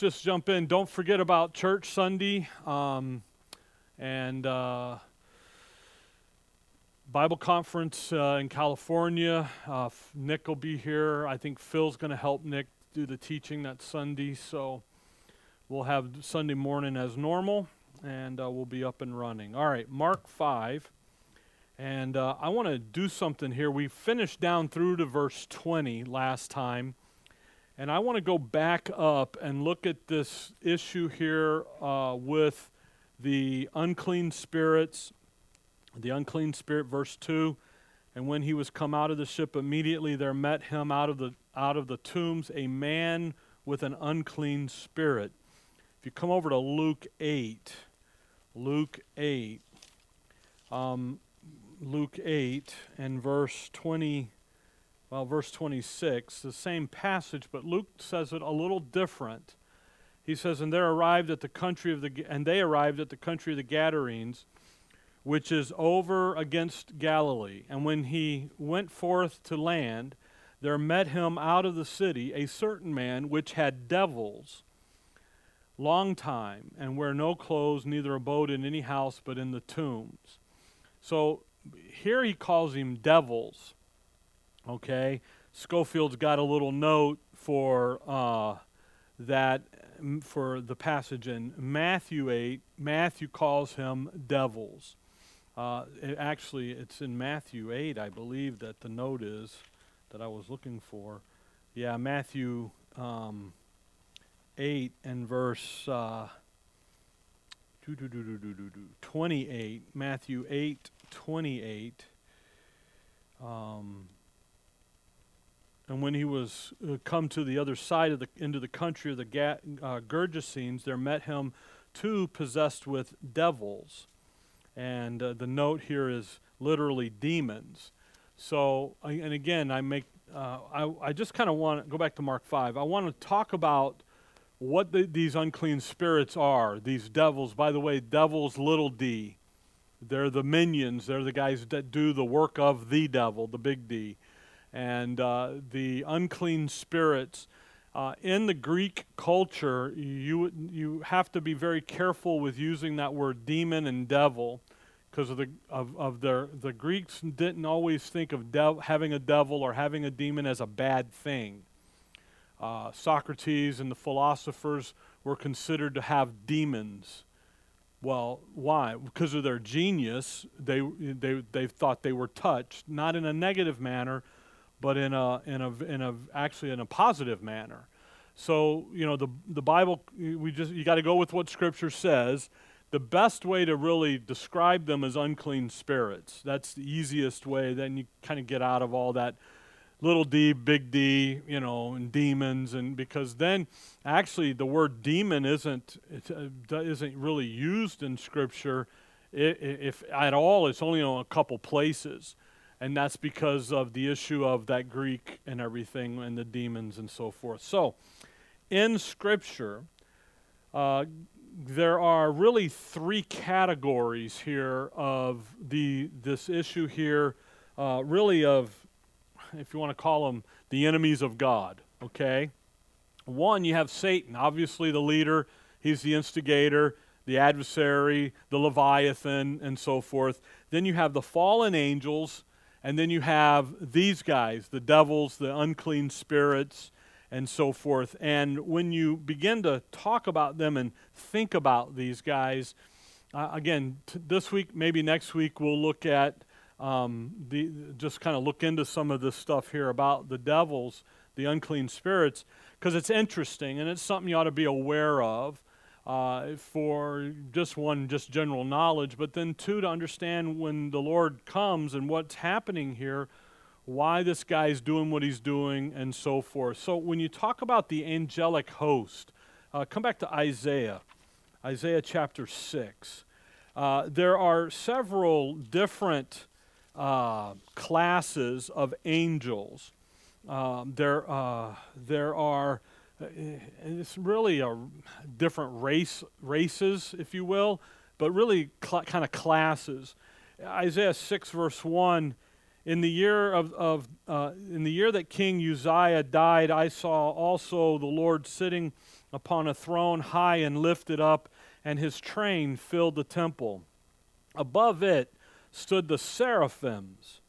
just jump in. Don't forget about church Sunday um, and uh, Bible conference uh, in California. Uh, Nick will be here. I think Phil's going to help Nick do the teaching that Sunday. So we'll have Sunday morning as normal and uh, we'll be up and running. All right, Mark 5. And uh, I want to do something here. We finished down through to verse 20 last time. And I want to go back up and look at this issue here uh, with the unclean spirits. The unclean spirit, verse 2. And when he was come out of the ship, immediately there met him out of the, out of the tombs a man with an unclean spirit. If you come over to Luke 8, Luke 8. Um, Luke 8 and verse 20, well, verse 26, the same passage, but Luke says it a little different. He says, And there arrived at the country of the and they arrived at the country of the Gadarenes, which is over against Galilee. And when he went forth to land, there met him out of the city a certain man which had devils long time, and wear no clothes, neither abode in any house but in the tombs. So here he calls him devils. Okay, Scofield's got a little note for uh, that for the passage in Matthew 8. Matthew calls him devils. Uh, it actually, it's in Matthew 8, I believe, that the note is that I was looking for. Yeah, Matthew um, 8 and verse uh, 28. Matthew 8 28. Um, and when he was uh, come to the other side of the into the country of the uh, Gergesenes, there met him two possessed with devils, and uh, the note here is literally demons. So, and again, I make uh, I I just kind of want to go back to Mark five. I want to talk about what the, these unclean spirits are. These devils, by the way, devils little d. They're the minions. They're the guys that do the work of the devil, the big D. And uh, the unclean spirits. Uh, in the Greek culture, you, you have to be very careful with using that word demon and devil because of the, of, of their, the Greeks didn't always think of dev, having a devil or having a demon as a bad thing. Uh, Socrates and the philosophers were considered to have demons. Well, why? Because of their genius, they, they, they thought they were touched, not in a negative manner, but in a, in a, in a, actually in a positive manner. So, you know, the, the Bible, we just, you got to go with what Scripture says. The best way to really describe them is unclean spirits. That's the easiest way. Then you kind of get out of all that little d, big D, you know, and demons, and because then actually the word demon isn't uh, isn't really used in Scripture, if at all. It's only in a couple places, and that's because of the issue of that Greek and everything, and the demons and so forth. So, in Scripture. Uh, there are really three categories here of the this issue here, uh, really of if you want to call them the enemies of God, okay? One, you have Satan, obviously the leader, he's the instigator, the adversary, the Leviathan, and so forth. Then you have the fallen angels, and then you have these guys, the devils, the unclean spirits, and so forth. And when you begin to talk about them and think about these guys, uh, again, t- this week, maybe next week, we'll look at um, the, just kind of look into some of this stuff here about the devils, the unclean spirits, because it's interesting and it's something you ought to be aware of uh, for just one, just general knowledge, but then two, to understand when the Lord comes and what's happening here, why this guy's doing what he's doing, and so forth. So when you talk about the angelic host, uh, come back to Isaiah, Isaiah chapter 6. Uh, there are several different uh, classes of angels. Um, there, uh, there are, it's really a different race, races, if you will, but really cl- kind of classes. Isaiah 6, verse 1 in the year of, of uh, in the year that king uzziah died i saw also the lord sitting upon a throne high and lifted up, and his train filled the temple. Above it stood the seraphims.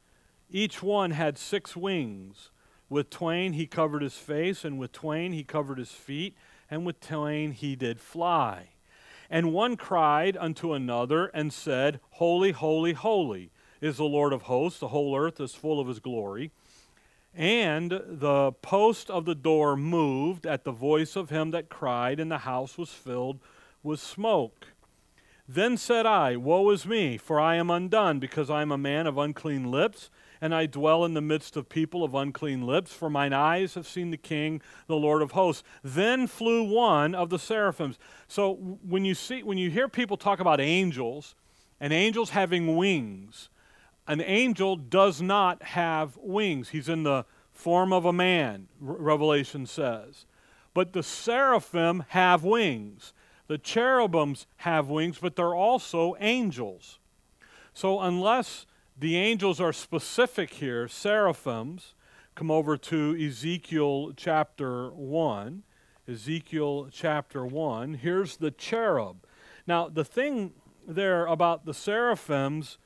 Each one had six wings. With twain he covered his face, and with twain he covered his feet, and with twain he did fly. And one cried unto another and said, Holy, holy, holy is the Lord of hosts. The whole earth is full of his glory. And the post of the door moved at the voice of him that cried, and the house was filled with smoke. Then said I, Woe is me, for I am undone, because I am a man of unclean lips, and I dwell in the midst of people of unclean lips, for mine eyes have seen the King, the Lord of hosts. Then flew one of the seraphims. So when you see when you hear people talk about angels and angels having wings, an angel does not have wings. He's in the form of a man, Revelation says. But the seraphim have wings. The cherubims have wings, but they're also angels. So, unless the angels are specific here, seraphims, come over to Ezekiel chapter 1. Ezekiel chapter 1. Here's the cherub. Now, the thing there about the seraphims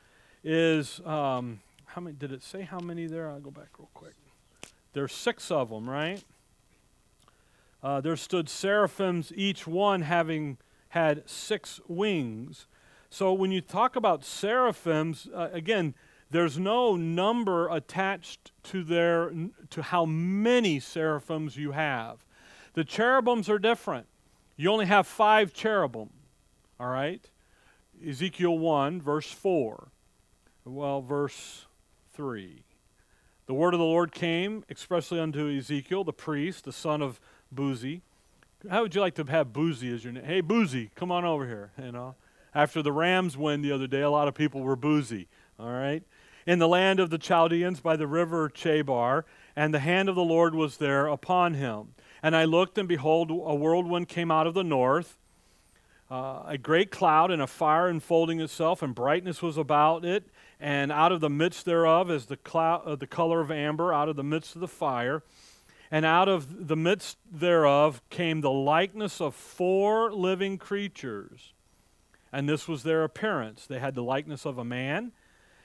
is um, how many? Did it say how many there? I'll go back real quick. There's six of them, right? Uh, there stood seraphims, each one having had six wings. So when you talk about seraphims, uh, again, there's no number attached to their to how many seraphims you have. The cherubims are different. You only have five cherubim. All right? Ezekiel 1, verse 4. Well, verse 3. The word of the Lord came expressly unto Ezekiel, the priest, the son of Buzi. How would you like to have Buzi as your name? Hey, Buzi, come on over here. You know, after the Rams win the other day, a lot of people were boozy, All right, in the land of the Chaldeans by the river Chebar, and the hand of the Lord was there upon him. And I looked, and behold, a whirlwind came out of the north, uh, a great cloud and a fire enfolding itself, and brightness was about it, and out of the midst thereof is the cloud, uh, the color of amber, out of the midst of the fire, and out of the midst thereof came the likeness of four living creatures, and this was their appearance. They had the likeness of a man,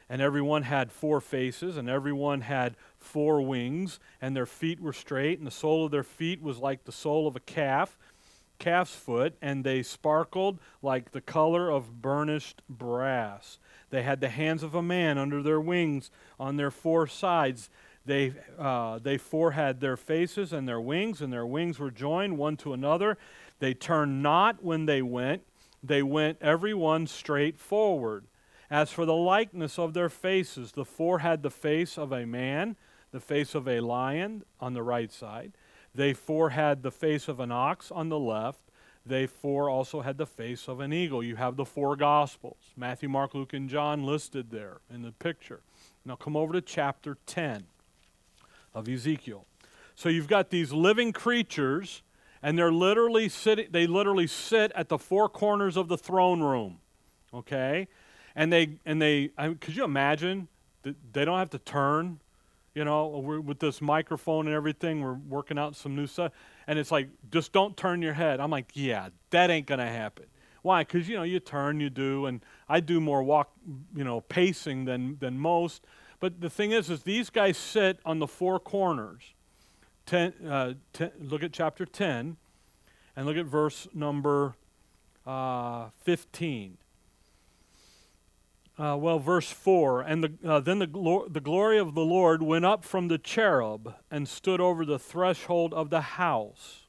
and everyone had four faces, and everyone had four wings, and their feet were straight, and the sole of their feet was like the sole of a calf calf's foot, and they sparkled like the color of burnished brass. They had the hands of a man under their wings on their four sides. They, uh, they four had their faces and their wings, and their wings were joined one to another. They turned not when they went, they went every one straight forward. As for the likeness of their faces, the four had the face of a man, the face of a lion on the right side they four had the face of an ox on the left. They four also had the face of an eagle. You have the four Gospels Matthew, Mark, Luke, and John listed there in the picture. Now come over to chapter 10 of Ezekiel. So you've got these living creatures, and they're literally sitting, they literally sit at the four corners of the throne room. Okay? And they, and they, I mean, could you imagine? They don't have to turn you know, with this microphone and everything, we're working out some new stuff. And it's like, just don't turn your head. I'm like, yeah, that ain't to happen. Why? Because, you know, you turn, you do, and I do more walk, you know, pacing than, than most. But the thing is, is these guys sit on the four corners. Ten, uh, ten, look at chapter 10 and look at verse number uh, 15. Uh, well, verse 4 And the, uh, then the, glo- the glory of the Lord went up from the cherub and stood over the threshold of the house.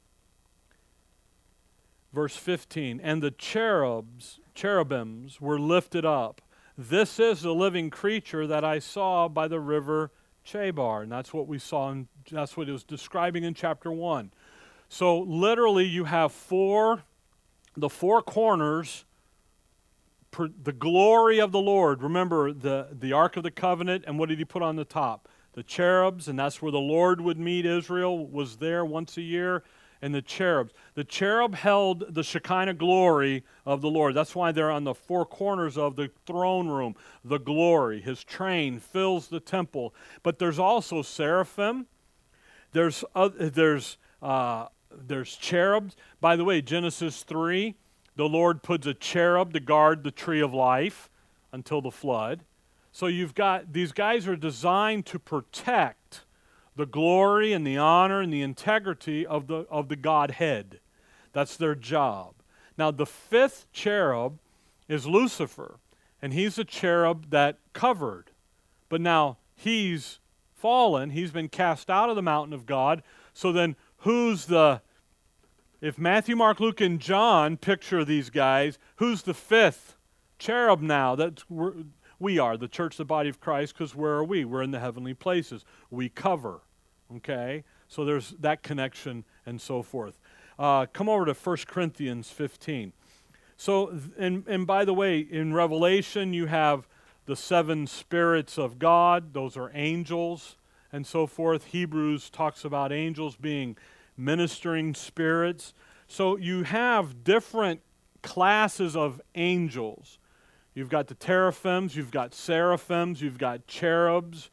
Verse 15 And the cherubs, cherubims were lifted up. This is the living creature that I saw by the river Chebar. And that's what we saw, and that's what it was describing in chapter 1. So literally, you have four, the four corners the glory of the Lord. Remember the, the Ark of the Covenant, and what did he put on the top? The cherubs, and that's where the Lord would meet Israel, was there once a year, and the cherubs. The cherub held the Shekinah glory of the Lord. That's why they're on the four corners of the throne room. The glory, his train fills the temple. But there's also seraphim. There's, there's uh, there's cherubs. By the way, Genesis 3, the Lord puts a cherub to guard the tree of life until the flood. So you've got these guys are designed to protect the glory and the honor and the integrity of the, of the Godhead. That's their job. Now, the fifth cherub is Lucifer, and he's a cherub that covered. But now he's fallen, he's been cast out of the mountain of God. So then, who's the, if Matthew, Mark, Luke, and John picture these guys, who's the fifth cherub now? That's we are, the church, the body of Christ, because where are we? We're in the heavenly places. We cover. Okay? So there's that connection and so forth. Uh, come over to 1 Corinthians 15. So, and, and by the way, in Revelation, you have the seven spirits of God, those are angels and so forth. Hebrews talks about angels being ministering spirits. So you have different classes of angels. You've got the teraphims, you've got seraphims, you've got cherubs,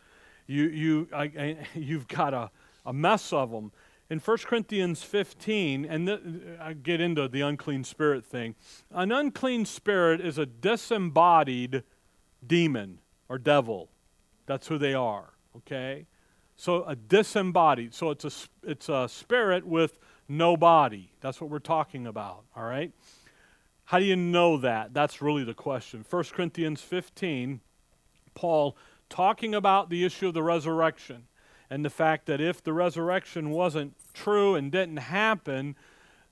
you, you, I, I, you've got a, a mess of them. In 1 Corinthians 15, and th- I get into the unclean spirit thing, an unclean spirit is a disembodied demon or devil. That's who they are, okay? So a disembodied, so it's a, it's a spirit with no body. That's what we're talking about, all right? How do you know that? That's really the question. 1 Corinthians 15, Paul talking about the issue of the resurrection and the fact that if the resurrection wasn't true and didn't happen,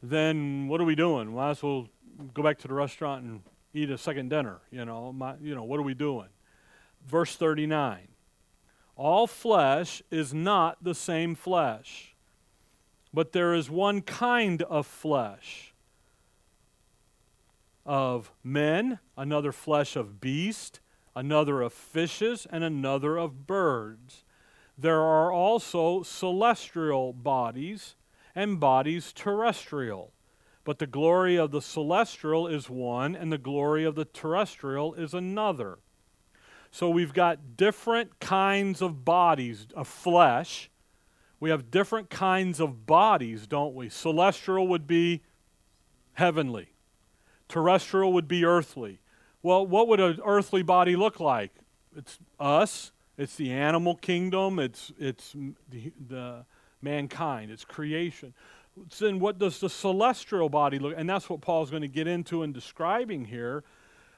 then what are we doing? Might as well go back to the restaurant and eat a second dinner. You know, my, you know, what are we doing? Verse 39. All flesh is not the same flesh, but there is one kind of flesh of men, another flesh of beasts, another of fishes, and another of birds. There are also celestial bodies and bodies terrestrial. But the glory of the celestial is one, and the glory of the terrestrial is another. So we've got different kinds of bodies of flesh. We have different kinds of bodies, don't we? Celestial would be heavenly. Terrestrial would be earthly. Well, what would an earthly body look like? It's us, it's the animal kingdom, it's, it's the, the mankind, it's creation. Then what does the celestial body look And that's what Paul's going to get into in describing here.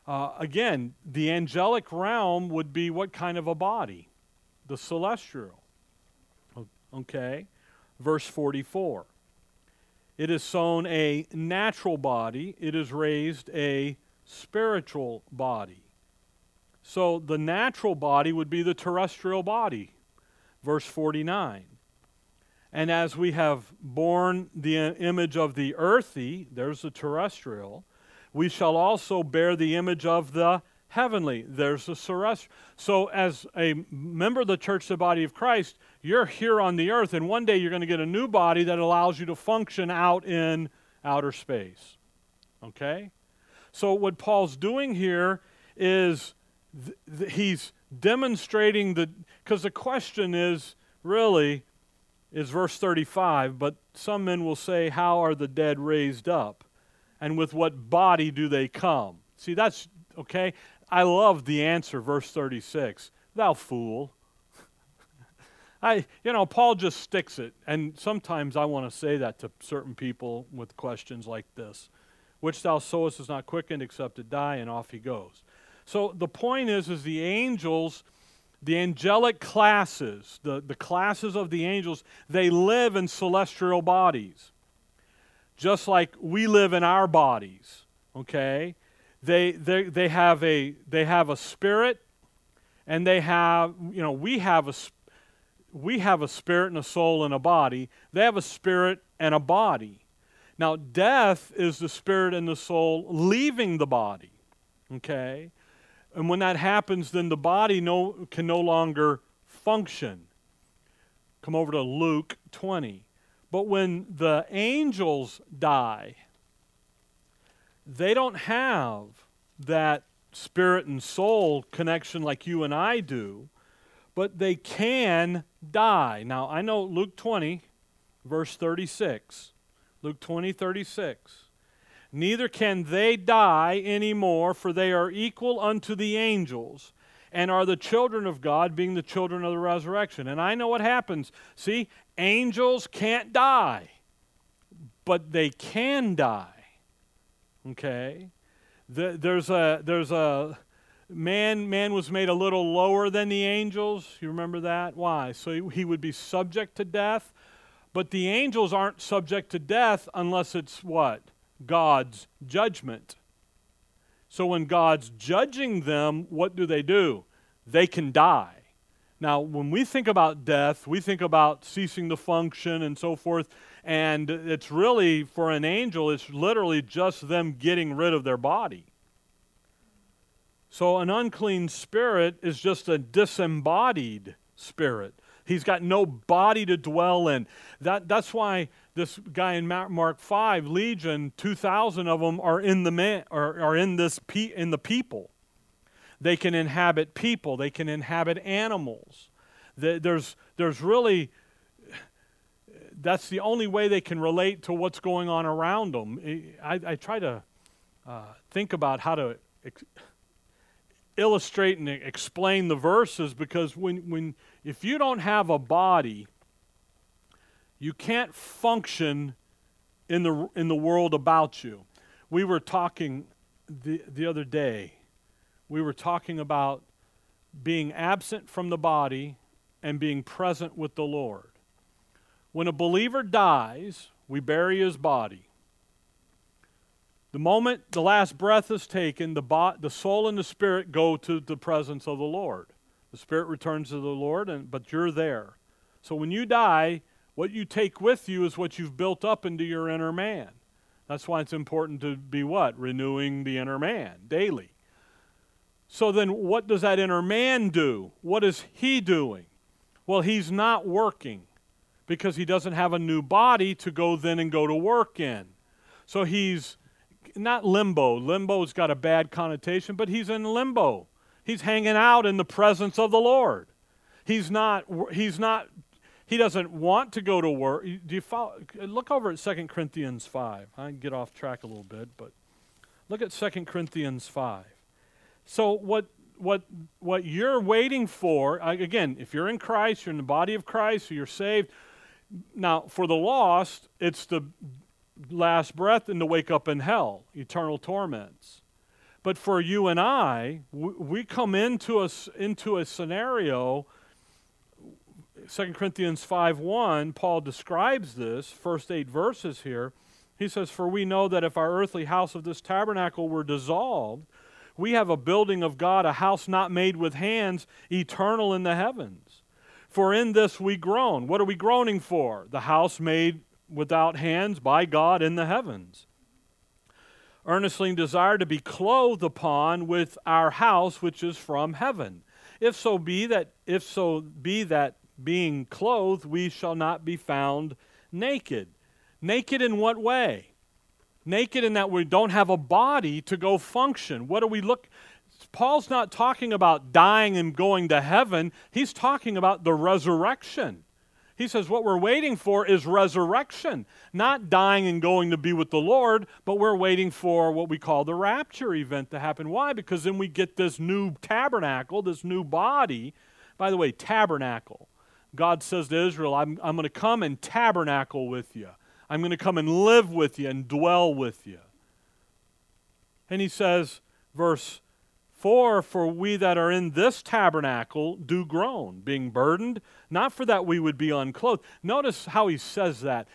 Uh, again, the angelic realm would be what kind of a body? The celestial. Okay? Verse 44. It is sown a natural body, it is raised a spiritual body. So the natural body would be the terrestrial body. Verse 49. And as we have borne the image of the earthy, there's the terrestrial, we shall also bear the image of the heavenly. There's the celestial. So, as a member of the church, the body of Christ, you're here on the earth, and one day you're going to get a new body that allows you to function out in outer space. Okay? So, what Paul's doing here is th- th- he's demonstrating the, because the question is really, is verse 35, but some men will say, How are the dead raised up? And with what body do they come? See, that's okay. I love the answer, verse 36. Thou fool. I, you know, Paul just sticks it. And sometimes I want to say that to certain people with questions like this. Which thou sowest is not quickened except to die, and off he goes. So the point is, is the angels, the angelic classes, the, the classes of the angels, they live in celestial bodies. Just like we live in our bodies. Okay? they, they, they, have a, they have a spirit and they have, you know, we have a, we have a spirit and a soul and a body. They have a spirit and a body. Now, death is the spirit and the soul leaving the body. Okay? And when that happens, then the body no, can no longer function. Come over to Luke 20. But when the angels die, they don't have that spirit and soul connection like you and I do, but they can die. Now, I know Luke 20, verse 36. Luke 20, 36. Neither can they die any more, for they are equal unto the angels, and are the children of God, being the children of the resurrection. And I know what happens. See, angels can't die, but they can die. Okay? The, there's a there's a man man was made a little lower than the angels. You remember that? Why? So he, he would be subject to death, but the angels aren't subject to death unless it's what? God's judgment. So when God's judging them, what do they do? They can die. Now, when we think about death, we think about ceasing to function and so forth, and it's really, for an angel, it's literally just them getting rid of their body. So, an unclean spirit is just a disembodied spirit. He's got no body to dwell in. That, that's why this guy in Mark 5, Legion, 2,000 of them are in, the man, are, are in, this pe- in the people. They can inhabit people, they can inhabit animals. There's, there's really, that's the only way they can relate to what's going on around them. I, I try to uh, think about how to ex- illustrate and explain the verses because when, when, if you don't have a body, you can't function in the, in the world about you. We were talking the, the other day, we were talking about being absent from the body and being present with the Lord. When a believer dies, we bury his body. The moment the last breath is taken, the, bo- the soul and the spirit go to the presence of the Lord. The spirit returns to the Lord, and, but you're there. So when you die, what you take with you is what you've built up into your inner man. That's why it's important to be what? Renewing the inner man daily. So then, what does that inner man do? What is he doing? Well, he's not working because he doesn't have a new body to go then and go to work in. So he's not limbo. Limbo's got a bad connotation, but he's in limbo. He's hanging out in the presence of the Lord. He's not he's not he doesn't want to go to work. Do you follow? Look over at 2 Corinthians 5. I get off track a little bit, but look at 2 Corinthians 5. So what what what you're waiting for again, if you're in Christ, you're in the body of Christ, so you're saved. Now, for the lost, it's the last breath and to wake up in hell, eternal torments. But for you and I, we come into a, into a scenario 2 Corinthians 5 1, Paul describes this, first eight verses here. He says, For we know that if our earthly house of this tabernacle were dissolved, we have a building of God, a house not made with hands, eternal in the heavens. For in this we groan. What are we groaning for? The house made without hands by God in the heavens. Earnestly desire to be clothed upon with our house which is from heaven. If so be that if so be that being clothed, we shall not be found naked. Naked in what way? Naked in that we don't have a body to go function. What do we look? Paul's not talking about dying and going to heaven. He's talking about the resurrection. He says what we're waiting for is resurrection, not dying and going to be with the Lord, but we're waiting for what we call the rapture event to happen. Why? Because then we get this new tabernacle, this new body. By the way, tabernacle. God says to Israel, I'm, I'm going to come and tabernacle with you. I'm going to come and live with you and dwell with you. And he says, verse 4 For we that are in this tabernacle do groan, being burdened, not for that we would be unclothed. Notice how he says that.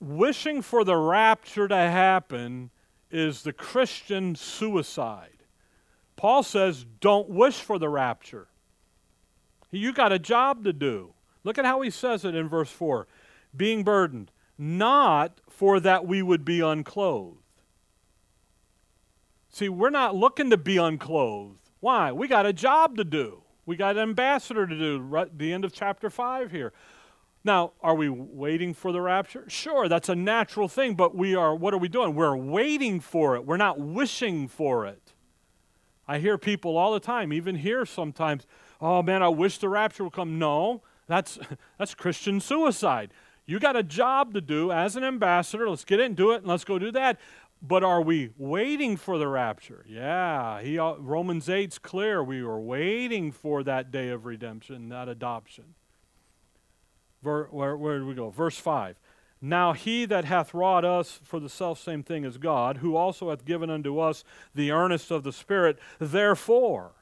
Wishing for the rapture to happen is the Christian suicide. Paul says, Don't wish for the rapture. You got a job to do. Look at how he says it in verse 4 being burdened, not for that we would be unclothed. See, we're not looking to be unclothed. Why? We got a job to do. We got an ambassador to do, right the end of chapter 5 here. Now, are we waiting for the rapture? Sure, that's a natural thing, but we are, what are we doing? We're waiting for it. We're not wishing for it. I hear people all the time, even here sometimes, oh man, I wish the rapture would come. No, that's, that's Christian suicide. You got a job to do as an ambassador. Let's get and do it, and let's go do that. But are we waiting for the rapture? Yeah, he, Romans 8's clear. We are waiting for that day of redemption, that adoption. Ver, where, where do we go? Verse 5. Now he that hath wrought us for the selfsame thing is God, who also hath given unto us the earnest of the Spirit. Therefore,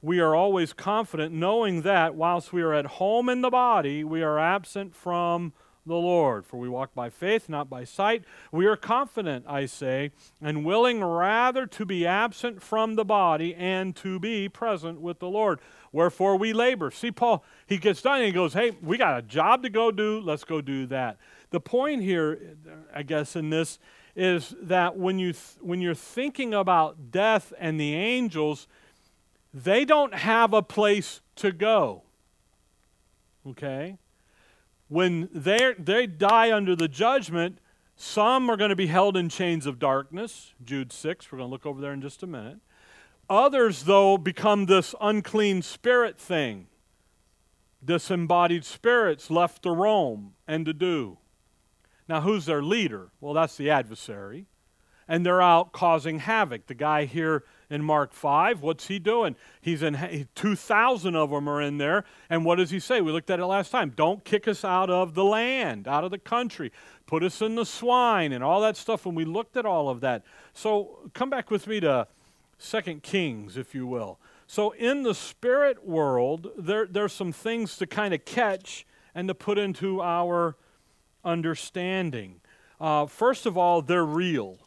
we are always confident, knowing that whilst we are at home in the body, we are absent from the Lord. For we walk by faith, not by sight. We are confident, I say, and willing rather to be absent from the body and to be present with the Lord. Wherefore we labor. See, Paul, he gets done and he goes, Hey, we got a job to go do. Let's go do that. The point here, I guess, in this is that when, you th- when you're thinking about death and the angels, they don't have a place to go. Okay? When they they die under the judgment, some are going to be held in chains of darkness, Jude 6. We're going to look over there in just a minute. Others, though, become this unclean spirit thing. Disembodied spirits left to roam and to do. Now, who's their leader? Well, that's the adversary. And they're out causing havoc. The guy here in Mark 5, what's he doing? He's in 2,000 of them are in there. And what does he say? We looked at it last time. Don't kick us out of the land, out of the country. Put us in the swine and all that stuff. And we looked at all of that. So come back with me to Second Kings, if you will. So in the spirit world, there, there's some things to kind of catch and to put into our understanding. Uh, first of all, they're real.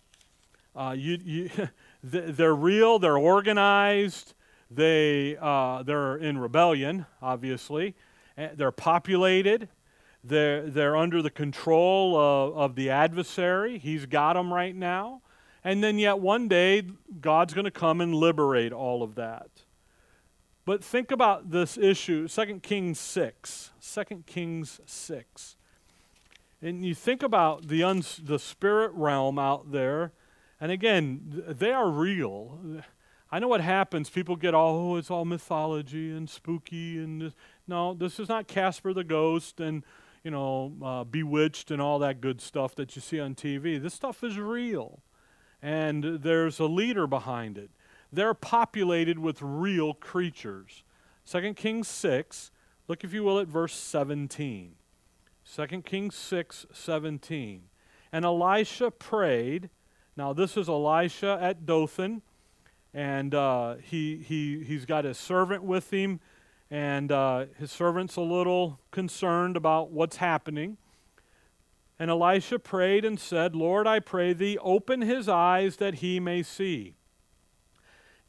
Uh, you, you they're real, they're organized, they, uh, they're in rebellion, obviously, they're populated, they're, they're under the control of, of the adversary. He's got them right now. And then, yet, one day, God's going to come and liberate all of that. But think about this issue 2 Kings 6. 2 Kings 6. And you think about the, uns- the spirit realm out there and again, they are real. I know what happens. People get all, oh, it's all mythology and spooky. and this. No, this is not Casper the Ghost and, you know, uh, Bewitched and all that good stuff that you see on TV. This stuff is real. And there's a leader behind it. They're populated with real creatures. 2 Kings 6, look if you will at verse 17. 2 Kings 6, 17. And Elisha prayed now, this is Elisha at Dothan, and uh, he, he, he's got his servant with him, and uh, his servant's a little concerned about what's happening. And Elisha prayed and said, Lord, I pray thee, open his eyes that he may see.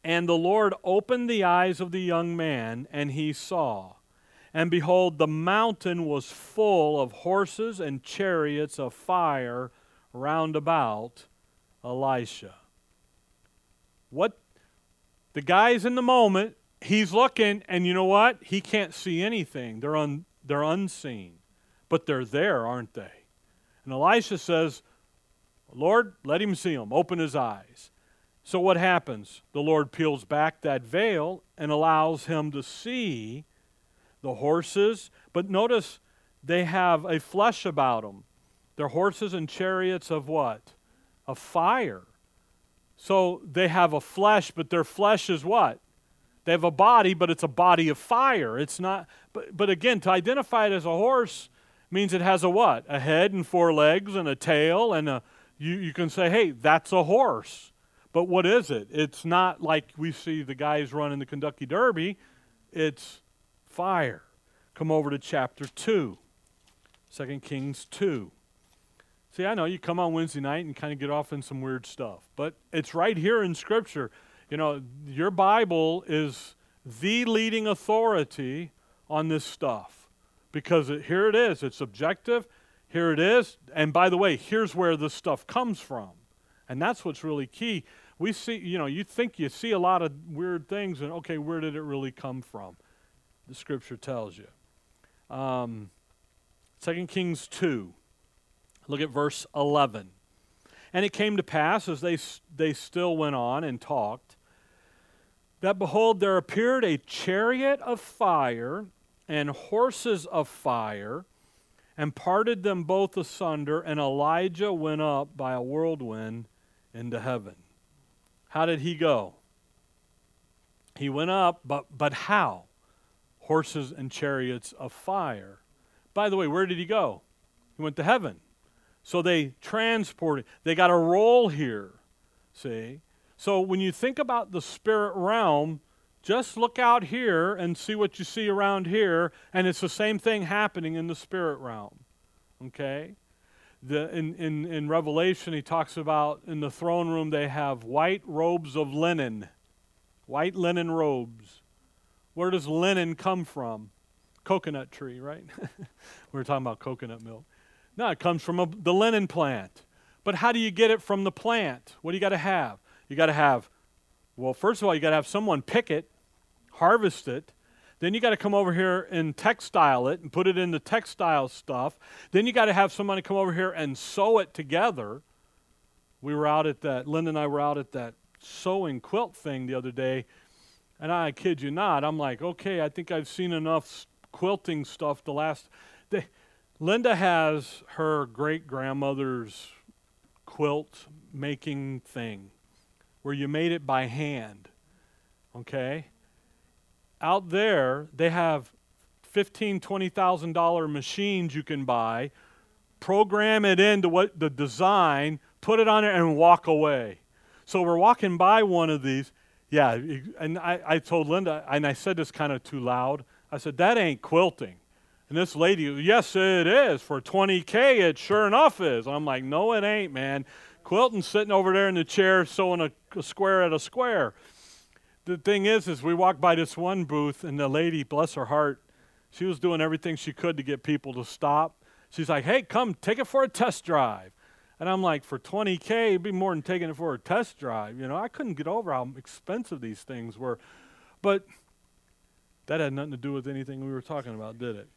And the Lord opened the eyes of the young man, and he saw. And behold, the mountain was full of horses and chariots of fire round about Elisha. What the guy's in the moment, he's looking, and you know what? He can't see anything. They're un, they're unseen. But they're there, aren't they? And Elisha says, Lord, let him see them. Open his eyes. So what happens? The Lord peels back that veil and allows him to see the horses. But notice they have a flesh about them. They're horses and chariots of what? Of fire. So they have a flesh, but their flesh is what? They have a body, but it's a body of fire. It's not, but, but again, to identify it as a horse means it has a what? A head and four legs and a tail, and a, you, you can say, hey, that's a horse. But what is it? It's not like we see the guys running the Kentucky Derby, it's fire. Come over to chapter 2, 2 Kings 2. See, I know you come on Wednesday night and kind of get off in some weird stuff, but it's right here in Scripture. You know, your Bible is the leading authority on this stuff because it, here it is. It's objective. Here it is. And by the way, here's where this stuff comes from. And that's what's really key. We see, you know, you think you see a lot of weird things, and okay, where did it really come from? The Scripture tells you. Um, 2 Kings 2. Look at verse 11. And it came to pass, as they, they still went on and talked, that behold, there appeared a chariot of fire and horses of fire, and parted them both asunder, and Elijah went up by a whirlwind into heaven. How did he go? He went up, but, but how? Horses and chariots of fire. By the way, where did he go? He went to heaven. So they transported, they got a role here, see? So when you think about the spirit realm, just look out here and see what you see around here, and it's the same thing happening in the spirit realm. Okay? The, in, in, in Revelation, he talks about in the throne room they have white robes of linen. White linen robes. Where does linen come from? Coconut tree, right? we were talking about coconut milk. No, it comes from a, the linen plant. But how do you get it from the plant? What do you got to have? You got to have, well, first of all, you got to have someone pick it, harvest it. Then you got to come over here and textile it and put it in the textile stuff. Then you got to have somebody come over here and sew it together. We were out at that, Linda and I were out at that sewing quilt thing the other day, and I kid you not, I'm like, okay, I think I've seen enough quilting stuff the last. They, Linda has her great grandmother's quilt making thing where you made it by hand. Okay? Out there, they have fifteen, twenty thousand dollar machines you can buy, program it into what the design, put it on it, and walk away. So we're walking by one of these. Yeah, and I, I told Linda, and I said this kind of too loud. I said, that ain't quilting. And this lady, yes, it is. For 20K, it sure enough is. I'm like, no, it ain't, man. Quilton's sitting over there in the chair sewing a, a square at a square. The thing is, is we walked by this one booth, and the lady, bless her heart, she was doing everything she could to get people to stop. She's like, hey, come take it for a test drive. And I'm like, for 20K, it'd be more than taking it for a test drive. You know, I couldn't get over how expensive these things were. But that had nothing to do with anything we were talking about, did it?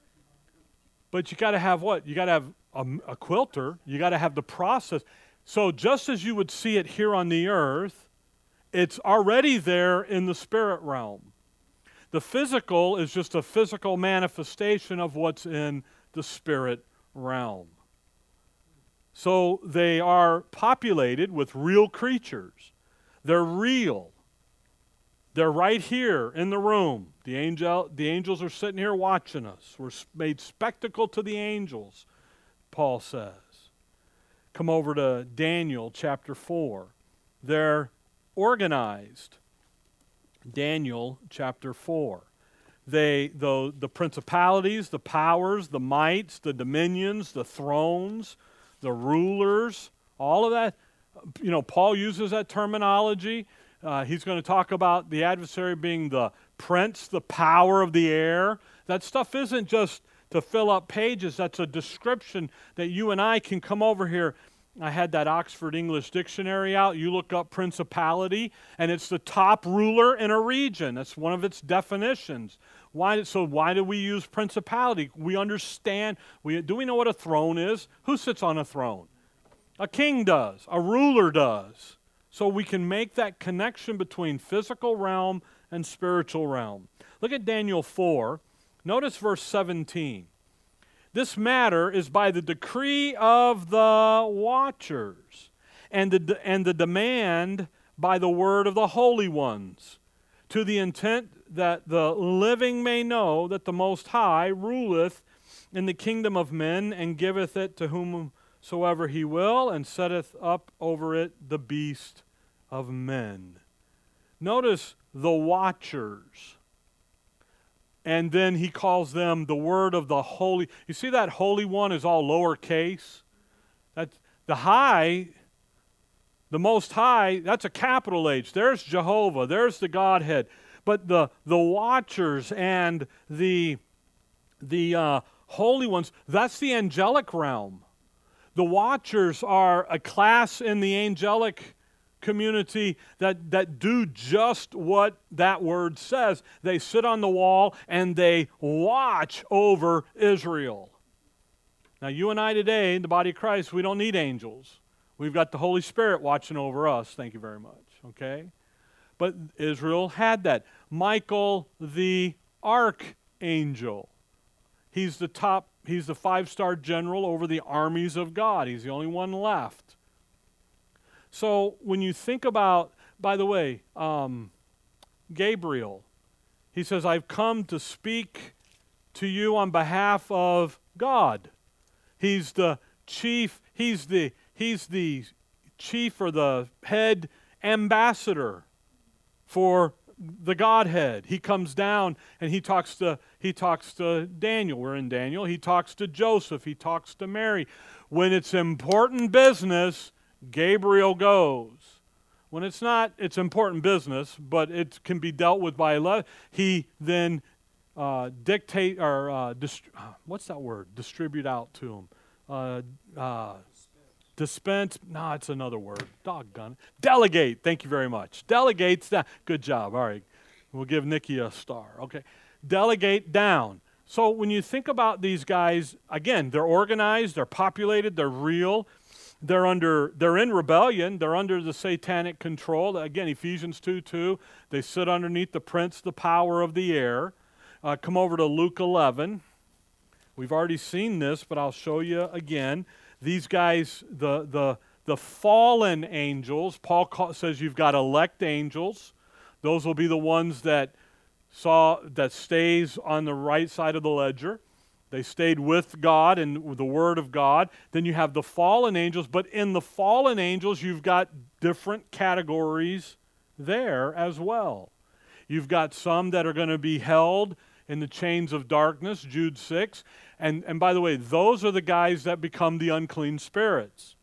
But you got to have what? You got to have a, a quilter. You got to have the process. So, just as you would see it here on the earth, it's already there in the spirit realm. The physical is just a physical manifestation of what's in the spirit realm. So, they are populated with real creatures. They're real. They're right here in the room. The, angel, the angels are sitting here watching us. We're made spectacle to the angels, Paul says come over to Daniel chapter 4. They're organized. Daniel chapter 4. They, the, the principalities, the powers, the mights, the dominions, the thrones, the rulers, all of that. You know, Paul uses that terminology. Uh, he's going to talk about the adversary being the prince, the power of the air. That stuff isn't just to fill up pages. That's a description that you and I can come over here. I had that Oxford English Dictionary out. You look up principality, and it's the top ruler in a region. That's one of its definitions. Why, so, why do we use principality? We understand. We, do we know what a throne is? Who sits on a throne? A king does, a ruler does. So, we can make that connection between physical realm and spiritual realm. Look at Daniel 4. Notice verse 17. This matter is by the decree of the watchers, and the, and the demand by the word of the holy ones, to the intent that the living may know that the Most High ruleth in the kingdom of men, and giveth it to whomsoever he will, and setteth up over it the beast of men. Notice the watchers. And then he calls them the word of the holy. You see that holy one is all lowercase? That the high, the most high, that's a capital H. There's Jehovah, there's the Godhead. But the the watchers and the the uh, holy ones, that's the angelic realm. The watchers are a class in the angelic community that, that do just what that word says. They sit on the wall and they watch over Israel. Now, you and I today, in the body of Christ, we don't need angels. We've got the Holy Spirit watching over us. Thank you very much. Okay? But Israel had that. Michael, the archangel, he's the top he's the five star general over the armies of God. He's the only one left. So when you think about, by the way, um, Gabriel, he says, I've come to speak to you on behalf of God. He's the chief, he's the he's the chief or the head ambassador for the Godhead. He comes down and he talks to he talks to Daniel. We're in Daniel. He talks to Joseph. He talks to Mary. When it's important business, Gabriel goes. When it's not, it's important business, but it can be dealt with by love. He then uh, dictate or uh, dist- uh, what's that word? Distribute out to him. Uh, uh, dispense. No, it's another word. Doggone. Delegate. Thank you very much. Delegates. That. Good job. All right. We'll give Nikki a star. Okay. Delegate down. So when you think about these guys, again, they're organized, they're populated, they're real. They're under they're in rebellion, they're under the satanic control. Again, Ephesians 2 2, they sit underneath the prince, the power of the air. Uh, come over to Luke 11. We've already seen this, but I'll show you again. These guys, the, the, the fallen angels, Paul call, says you've got elect angels. Those will be the ones that saw that stays on the right side of the ledger. They stayed with God and the Word of God. Then you have the fallen angels, but in the fallen angels, you've got different categories there as well. You've got some that are going to be held in the chains of darkness, Jude 6. And, and by the way, those are the guys that become the unclean spirits.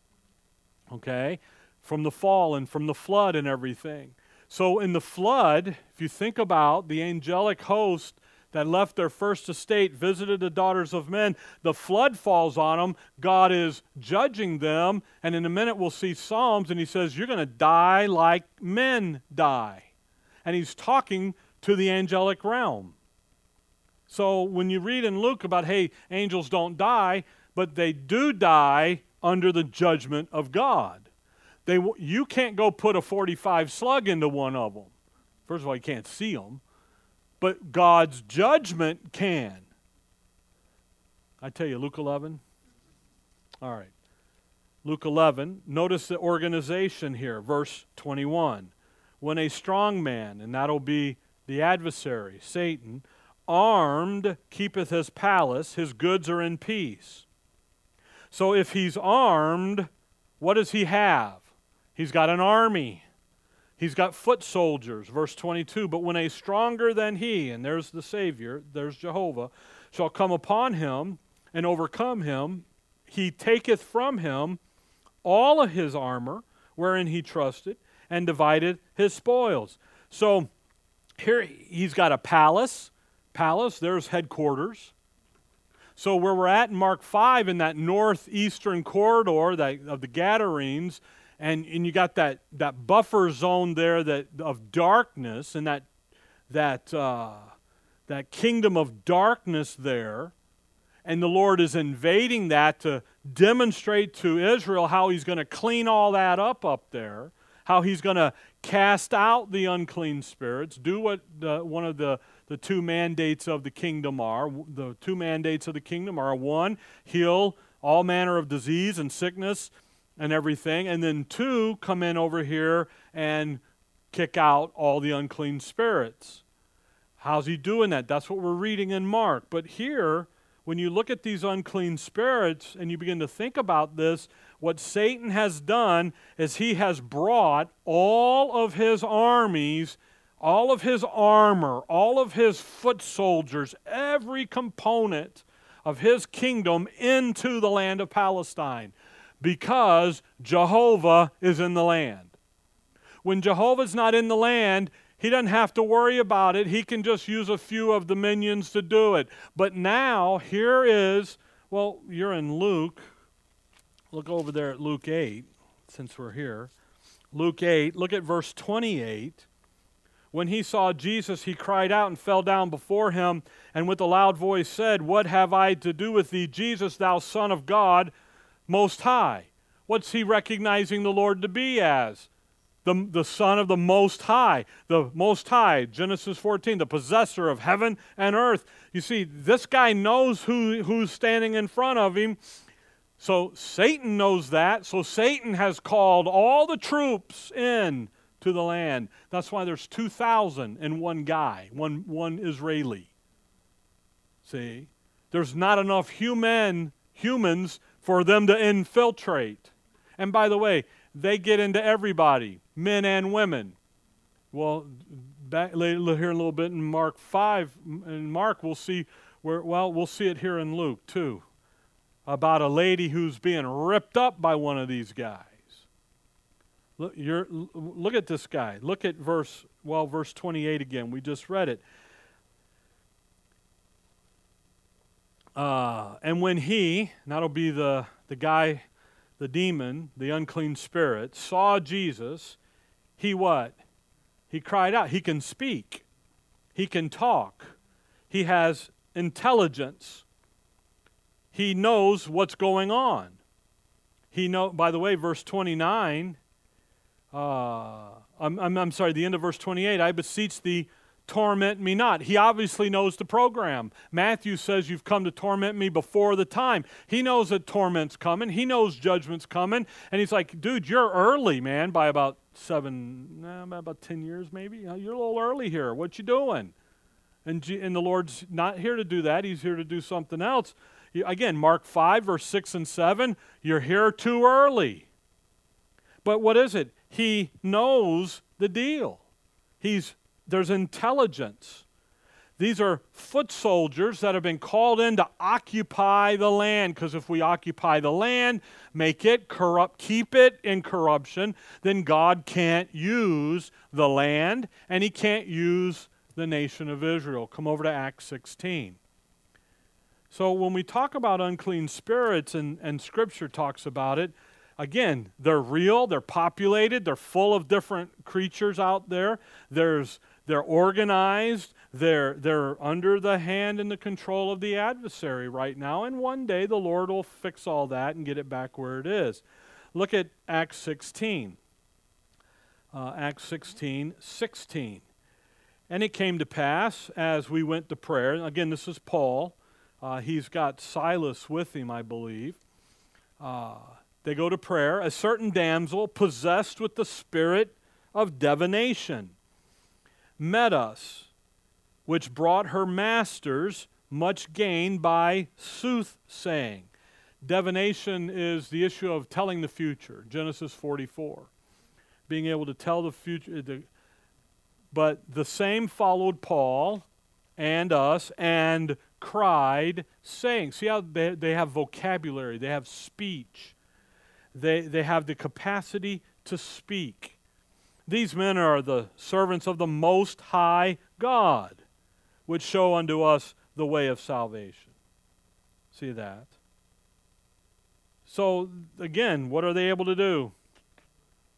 Okay? From the fall and from the flood and everything. So in the flood, if you think about the angelic host that left their first estate, visited the daughters of men, the flood falls on them. God is judging them. And in a minute, we'll see Psalms, and he says, You're going to die like men die. And he's talking to the angelic realm. So when you read in Luke about, hey, angels don't die, but they do die under the judgment of God. They, you can't go put a 45 slug into one of them. First of all, you can't see them, but God's judgment can. I tell you, Luke 11. All right. Luke 11, notice the organization here, verse 21. When a strong man, and that'll be the adversary, Satan, armed keepeth his palace, his goods are in peace. So if he's armed, what does he have? He's got an army. He's got foot soldiers, verse 22. But when a stronger than he, and there's the Savior, there's Jehovah, shall come upon him and overcome him, he taketh from him all of his armor wherein he trusted and divided his spoils. So here he's got a palace, palace, there's headquarters. So where we're at in Mark 5 in that northeastern corridor of the Gadarenes, and, and you got that, that buffer zone there that, of darkness and that, that, uh, that kingdom of darkness there, and the Lord is invading that to demonstrate to Israel how He's going to clean all that up up there, how He's going to cast out the unclean spirits, do what the, one of the the two mandates of the kingdom are. The two mandates of the kingdom are one, heal all manner of disease and sickness and everything. And then two, come in over here and kick out all the unclean spirits. How's he doing that? That's what we're reading in Mark. But here, when you look at these unclean spirits and you begin to think about this, what Satan has done is he has brought all of his armies all of his armor, all of his foot soldiers, every component of his kingdom into the land of Palestine because Jehovah is in the land. When Jehovah's not in the land, he doesn't have to worry about it. He can just use a few of the minions to do it. But now, here is, well, you're in Luke. Look over there at Luke 8, since we're here. Luke 8, look at verse 28. When he saw Jesus, he cried out and fell down before him, and with a loud voice said, What have I to do with thee, Jesus, thou Son of God Most High? What's he recognizing the Lord to be as? the, the Son of the Most High, the Most High, Genesis 14, the possessor of heaven and earth. You see, this guy knows who, who's standing in front of him. So Satan knows that. So Satan has called all the troops in to the land. That's why there's 2,000 in one guy, one, one Israeli. See? There's not enough human humans for them to infiltrate. And by the way, they get into everybody, men and women. Well, back later here a little bit in Mark 5, in Mark we'll see where well, we'll see it here in Luke too. About a lady who's being ripped up by one of these guys. Look, look at this guy. Look at verse well, verse 28 again. We just read it. Uh, and when he, that'll be the, the guy, the demon, the unclean spirit, saw Jesus, he what? He cried out. He can speak, he can talk, he has intelligence, he knows what's going on. He know. By the way, verse 29. Uh, I'm, I'm, I'm sorry. The end of verse 28. I beseech thee torment me not. He obviously knows the program. Matthew says, You've come to torment me before the time. He knows that torment's coming, he knows judgment's coming. And he's like, Dude, you're early, man, by about seven, about 10 years maybe. Uh, you're a little early here. What you doing? And, and the Lord's not here to do that, He's here to do something else. Again, Mark 5, verse 6 and 7, you're here too early. But what is it? He knows the deal. He's there's intelligence. These are foot soldiers that have been called in to occupy the land. Because if we occupy the land, make it corrupt, keep it in corruption, then God can't use the land and He can't use the nation of Israel. Come over to Acts 16. So when we talk about unclean spirits and, and Scripture talks about it, again, they're real, they're populated, they're full of different creatures out there. There's they're organized. They're, they're under the hand and the control of the adversary right now. And one day the Lord will fix all that and get it back where it is. Look at Acts 16. Uh, Acts 16, 16. And it came to pass as we went to prayer. Again, this is Paul. Uh, he's got Silas with him, I believe. Uh, they go to prayer. A certain damsel possessed with the spirit of divination met us, which brought her masters much gain by soothsaying. Divination is the issue of telling the future, Genesis 44. Being able to tell the future. Uh, the, but the same followed Paul and us and cried, saying, See how they, they have vocabulary, they have speech, they, they have the capacity to speak. These men are the servants of the Most High God, which show unto us the way of salvation. See that? So, again, what are they able to do?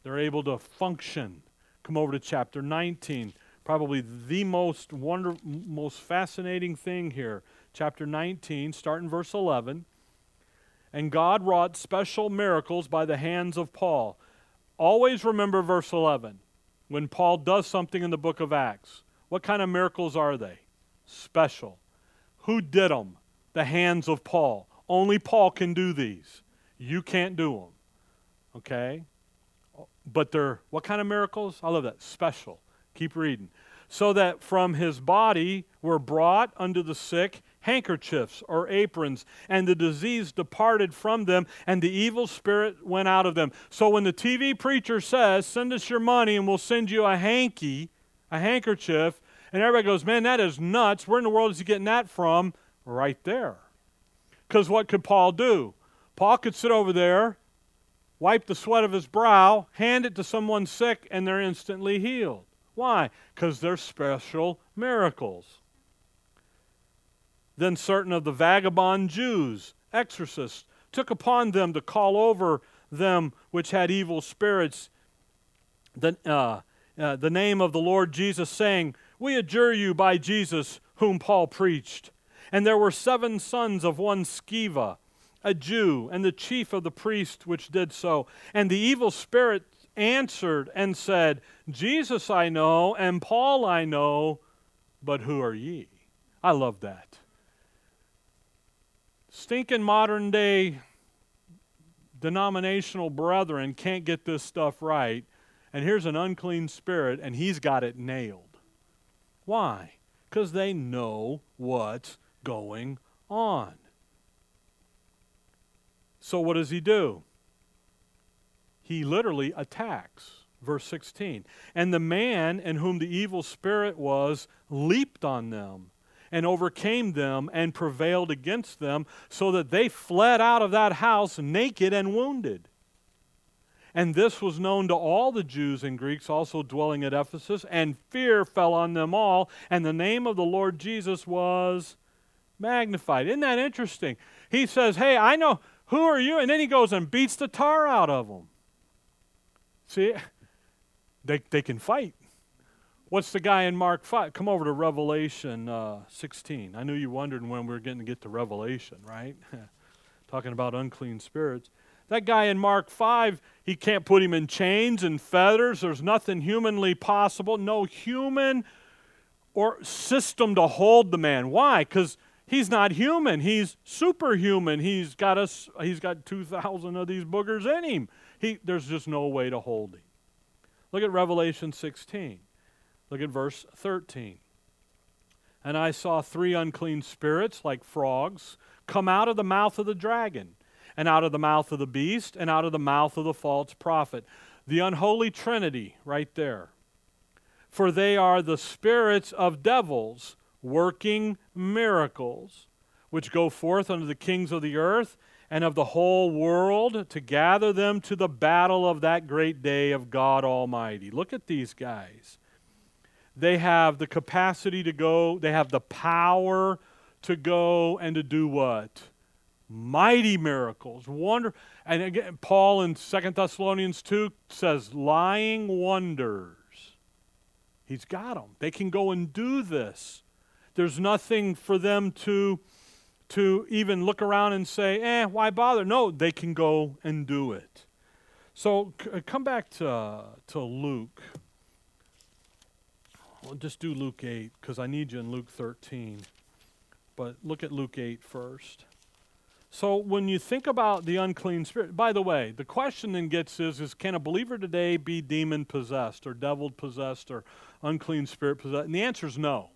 They're able to function. Come over to chapter 19. Probably the most wonder, most fascinating thing here. Chapter 19, starting verse 11. And God wrought special miracles by the hands of Paul Always remember verse 11 when Paul does something in the book of Acts. What kind of miracles are they? Special. Who did them? The hands of Paul. Only Paul can do these. You can't do them. Okay? But they're, what kind of miracles? I love that. Special. Keep reading. So that from his body were brought unto the sick handkerchiefs or aprons, and the disease departed from them, and the evil spirit went out of them. So when the TV preacher says, Send us your money and we'll send you a hanky, a handkerchief, and everybody goes, Man, that is nuts. Where in the world is he getting that from? Right there. Because what could Paul do? Paul could sit over there, wipe the sweat of his brow, hand it to someone sick, and they're instantly healed. Why? Because they're special miracles. Then certain of the vagabond Jews, exorcists, took upon them to call over them which had evil spirits the, uh, uh, the name of the Lord Jesus, saying, We adjure you by Jesus whom Paul preached. And there were seven sons of one Sceva, a Jew, and the chief of the priests which did so. And the evil spirit answered and said, Jesus I know, and Paul I know, but who are ye? I love that. Stinking modern day denominational brethren can't get this stuff right, and here's an unclean spirit, and he's got it nailed. Why? Because they know what's going on. So, what does he do? He literally attacks. Verse 16. And the man in whom the evil spirit was leaped on them and overcame them and prevailed against them, so that they fled out of that house naked and wounded. And this was known to all the Jews and Greeks also dwelling at Ephesus, and fear fell on them all, and the name of the Lord Jesus was magnified. Isn't that interesting? He says, Hey, I know, who are you? And then he goes and beats the tar out of them. See, they, they can fight. What's the guy in Mark 5? Come over to Revelation uh, 16. I knew you wondered when we were getting to get to Revelation, right? Talking about unclean spirits. That guy in Mark 5, he can't put him in chains and fetters. There's nothing humanly possible. No human or system to hold the man. Why? Because he's not human. He's superhuman. He's got us. He's got 2,000 of these boogers in him. He, there's just no way to hold him. Look at Revelation 16. Look at verse 13. And I saw three unclean spirits, like frogs, come out of the mouth of the dragon, and out of the mouth of the beast, and out of the mouth of the false prophet. The unholy trinity, right there. For they are the spirits of devils working miracles, which go forth unto the kings of the earth and of the whole world to gather them to the battle of that great day of God Almighty. Look at these guys. They have the capacity to go, they have the power to go and to do what? Mighty miracles, wonder. And again, Paul in Second Thessalonians 2 says, lying wonders. He's got them. They can go and do this. There's nothing for them to, to even look around and say, eh, why bother? No, they can go and do it. So come back to, to Luke. Well, just do Luke 8 because I need you in Luke 13. But look at Luke 8 first. So when you think about the unclean spirit, by the way, the question then gets is, is can a believer today be demon possessed or devil possessed or unclean spirit possessed? And the answer is no.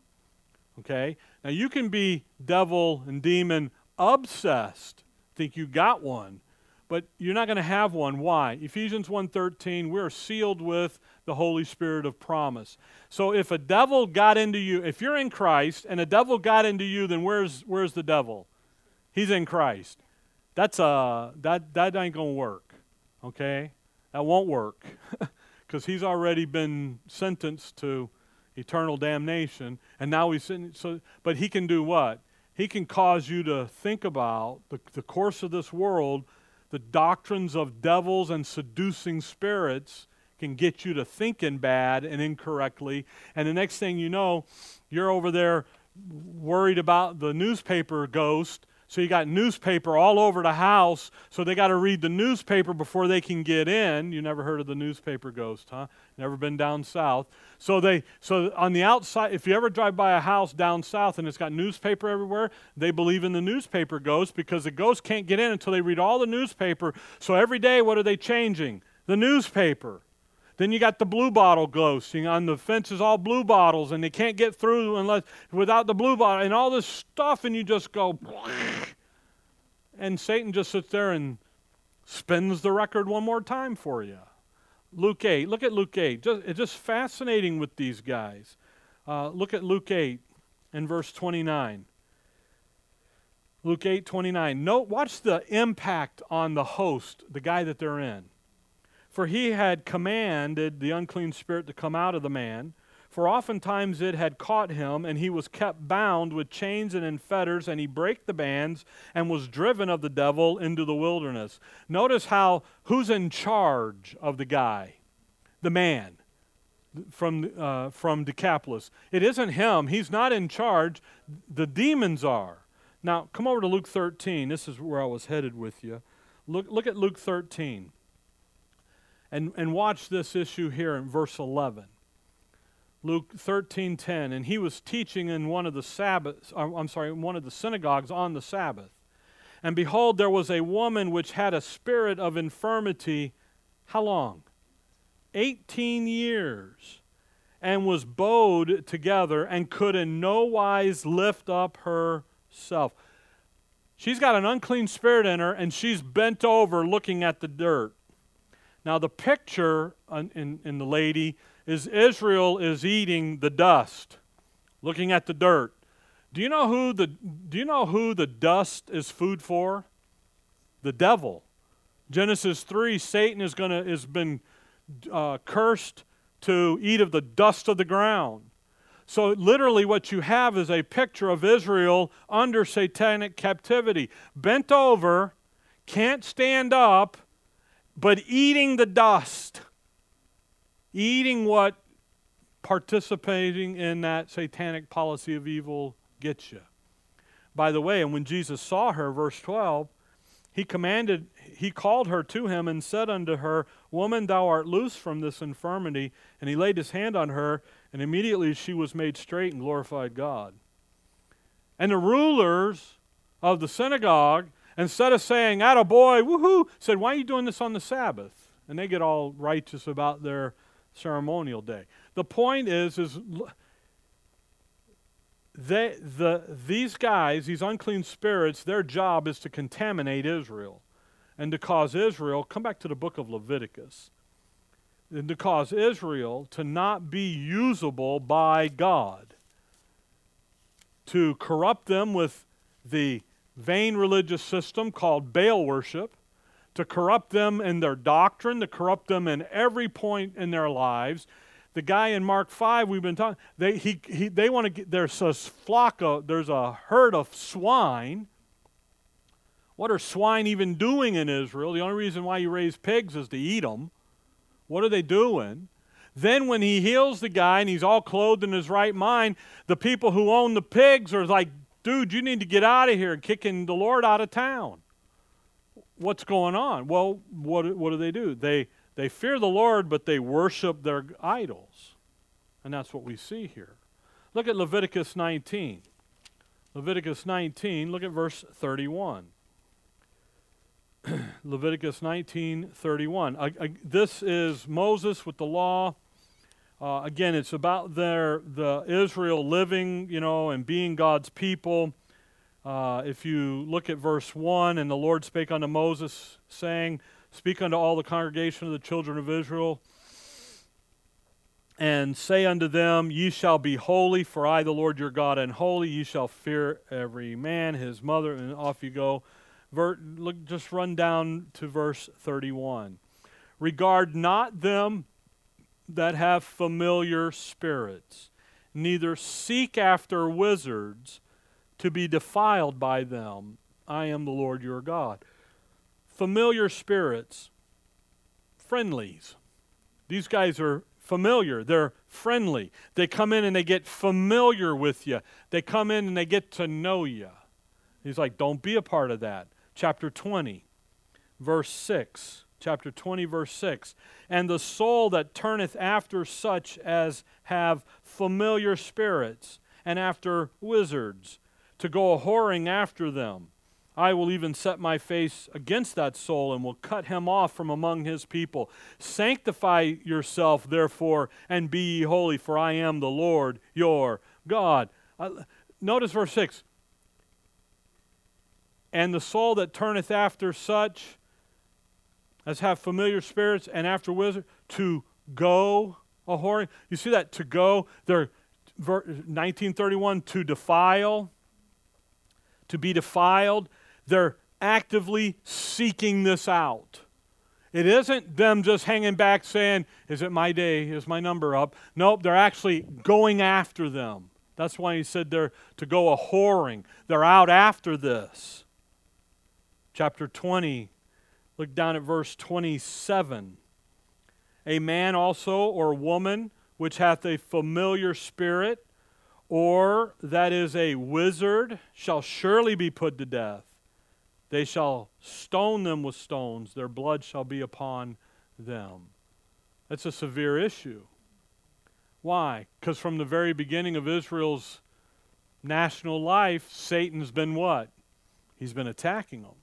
Okay? Now you can be devil and demon obsessed, think you got one, but you're not going to have one. Why? Ephesians 1:13, we're sealed with the Holy Spirit of promise. So if a devil got into you, if you're in Christ and a devil got into you, then where's where's the devil? He's in Christ. That's a, that that ain't going to work. Okay? That won't work. Cuz he's already been sentenced to eternal damnation and now he's in, so but he can do what? He can cause you to think about the, the course of this world, the doctrines of devils and seducing spirits can get you to thinking bad and incorrectly. And the next thing you know, you're over there worried about the newspaper ghost. So you got newspaper all over the house, so they got to read the newspaper before they can get in. You never heard of the newspaper ghost, huh? Never been down south. So they so on the outside, if you ever drive by a house down south and it's got newspaper everywhere, they believe in the newspaper ghost because the ghost can't get in until they read all the newspaper. So every day, what are they changing? The newspaper. Then you got the blue bottle ghosts. You know, on the fence is all blue bottles, and they can't get through unless without the blue bottle, and all this stuff, and you just go, and Satan just sits there and spins the record one more time for you. Luke 8. Look at Luke 8. Just, it's just fascinating with these guys. Uh, look at Luke 8 and verse 29. Luke 8, 29. Note, watch the impact on the host, the guy that they're in. For he had commanded the unclean spirit to come out of the man. For oftentimes it had caught him, and he was kept bound with chains and in fetters, and he brake the bands and was driven of the devil into the wilderness. Notice how who's in charge of the guy? The man from, uh, from Decapolis. It isn't him. He's not in charge. The demons are. Now, come over to Luke 13. This is where I was headed with you. Look, look at Luke 13. And, and watch this issue here in verse 11. Luke 13:10 and he was teaching in one of the Sabbaths uh, I'm sorry one of the synagogues on the Sabbath. And behold there was a woman which had a spirit of infirmity how long? 18 years and was bowed together and could in no wise lift up herself. She's got an unclean spirit in her and she's bent over looking at the dirt now the picture in, in the lady is Israel is eating the dust, looking at the dirt. Do you know who the do you know who the dust is food for? The devil. Genesis 3, Satan is gonna has been uh, cursed to eat of the dust of the ground. So literally what you have is a picture of Israel under satanic captivity, bent over, can't stand up, but eating the dust eating what participating in that satanic policy of evil gets you. By the way, and when Jesus saw her, verse 12, he commanded, he called her to him and said unto her, Woman, thou art loose from this infirmity. And he laid his hand on her, and immediately she was made straight and glorified God. And the rulers of the synagogue, instead of saying, Atta boy, woohoo, said, Why are you doing this on the Sabbath? And they get all righteous about their ceremonial day. The point is, is they, the, these guys, these unclean spirits, their job is to contaminate Israel and to cause Israel, come back to the book of Leviticus, and to cause Israel to not be usable by God, to corrupt them with the vain religious system called Baal worship, to corrupt them in their doctrine, to corrupt them in every point in their lives. The guy in Mark 5 we've been talking, they, he, he, they want to get, there's a flock of, there's a herd of swine. What are swine even doing in Israel? The only reason why you raise pigs is to eat them. What are they doing? Then, when he heals the guy and he's all clothed in his right mind, the people who own the pigs are like, dude, you need to get out of here, kicking the Lord out of town what's going on? Well, what, what do they do? They, they fear the Lord, but they worship their idols. And that's what we see here. Look at Leviticus 19. Leviticus 19, look at verse 31. Leviticus 19, 31. I, I, this is Moses with the law. Uh, again, it's about their the Israel living, you know, and being God's people. Uh, if you look at verse 1, and the Lord spake unto Moses, saying, Speak unto all the congregation of the children of Israel, and say unto them, Ye shall be holy, for I, the Lord your God, am holy. Ye shall fear every man, his mother, and off you go. Ver, look, just run down to verse 31. Regard not them that have familiar spirits, neither seek after wizards to be defiled by them. I am the Lord your God. Familiar spirits, friendlies. These guys are familiar. They're friendly. They come in and they get familiar with you. They come in and they get to know you. He's like, don't be a part of that. Chapter 20, verse 6. Chapter 20, verse 6. And the soul that turneth after such as have familiar spirits, and after wizards, to go a whoring after them. I will even set my face against that soul and will cut him off from among his people. Sanctify yourself, therefore, and be ye holy, for I am the Lord your God. Notice verse 6 And the soul that turneth after such as have familiar spirits and after wizard to go a whoring. You see that to go? They're 1931 to defile to be defiled, they're actively seeking this out. It isn't them just hanging back saying, Is it my day? Is my number up? Nope, they're actually going after them. That's why he said they're to go a whoring. They're out after this. Chapter 20, look down at verse 27. A man also or woman which hath a familiar spirit or that is a wizard, shall surely be put to death. They shall stone them with stones, their blood shall be upon them. That's a severe issue. Why? Because from the very beginning of Israel's national life, Satan's been what? He's been attacking them.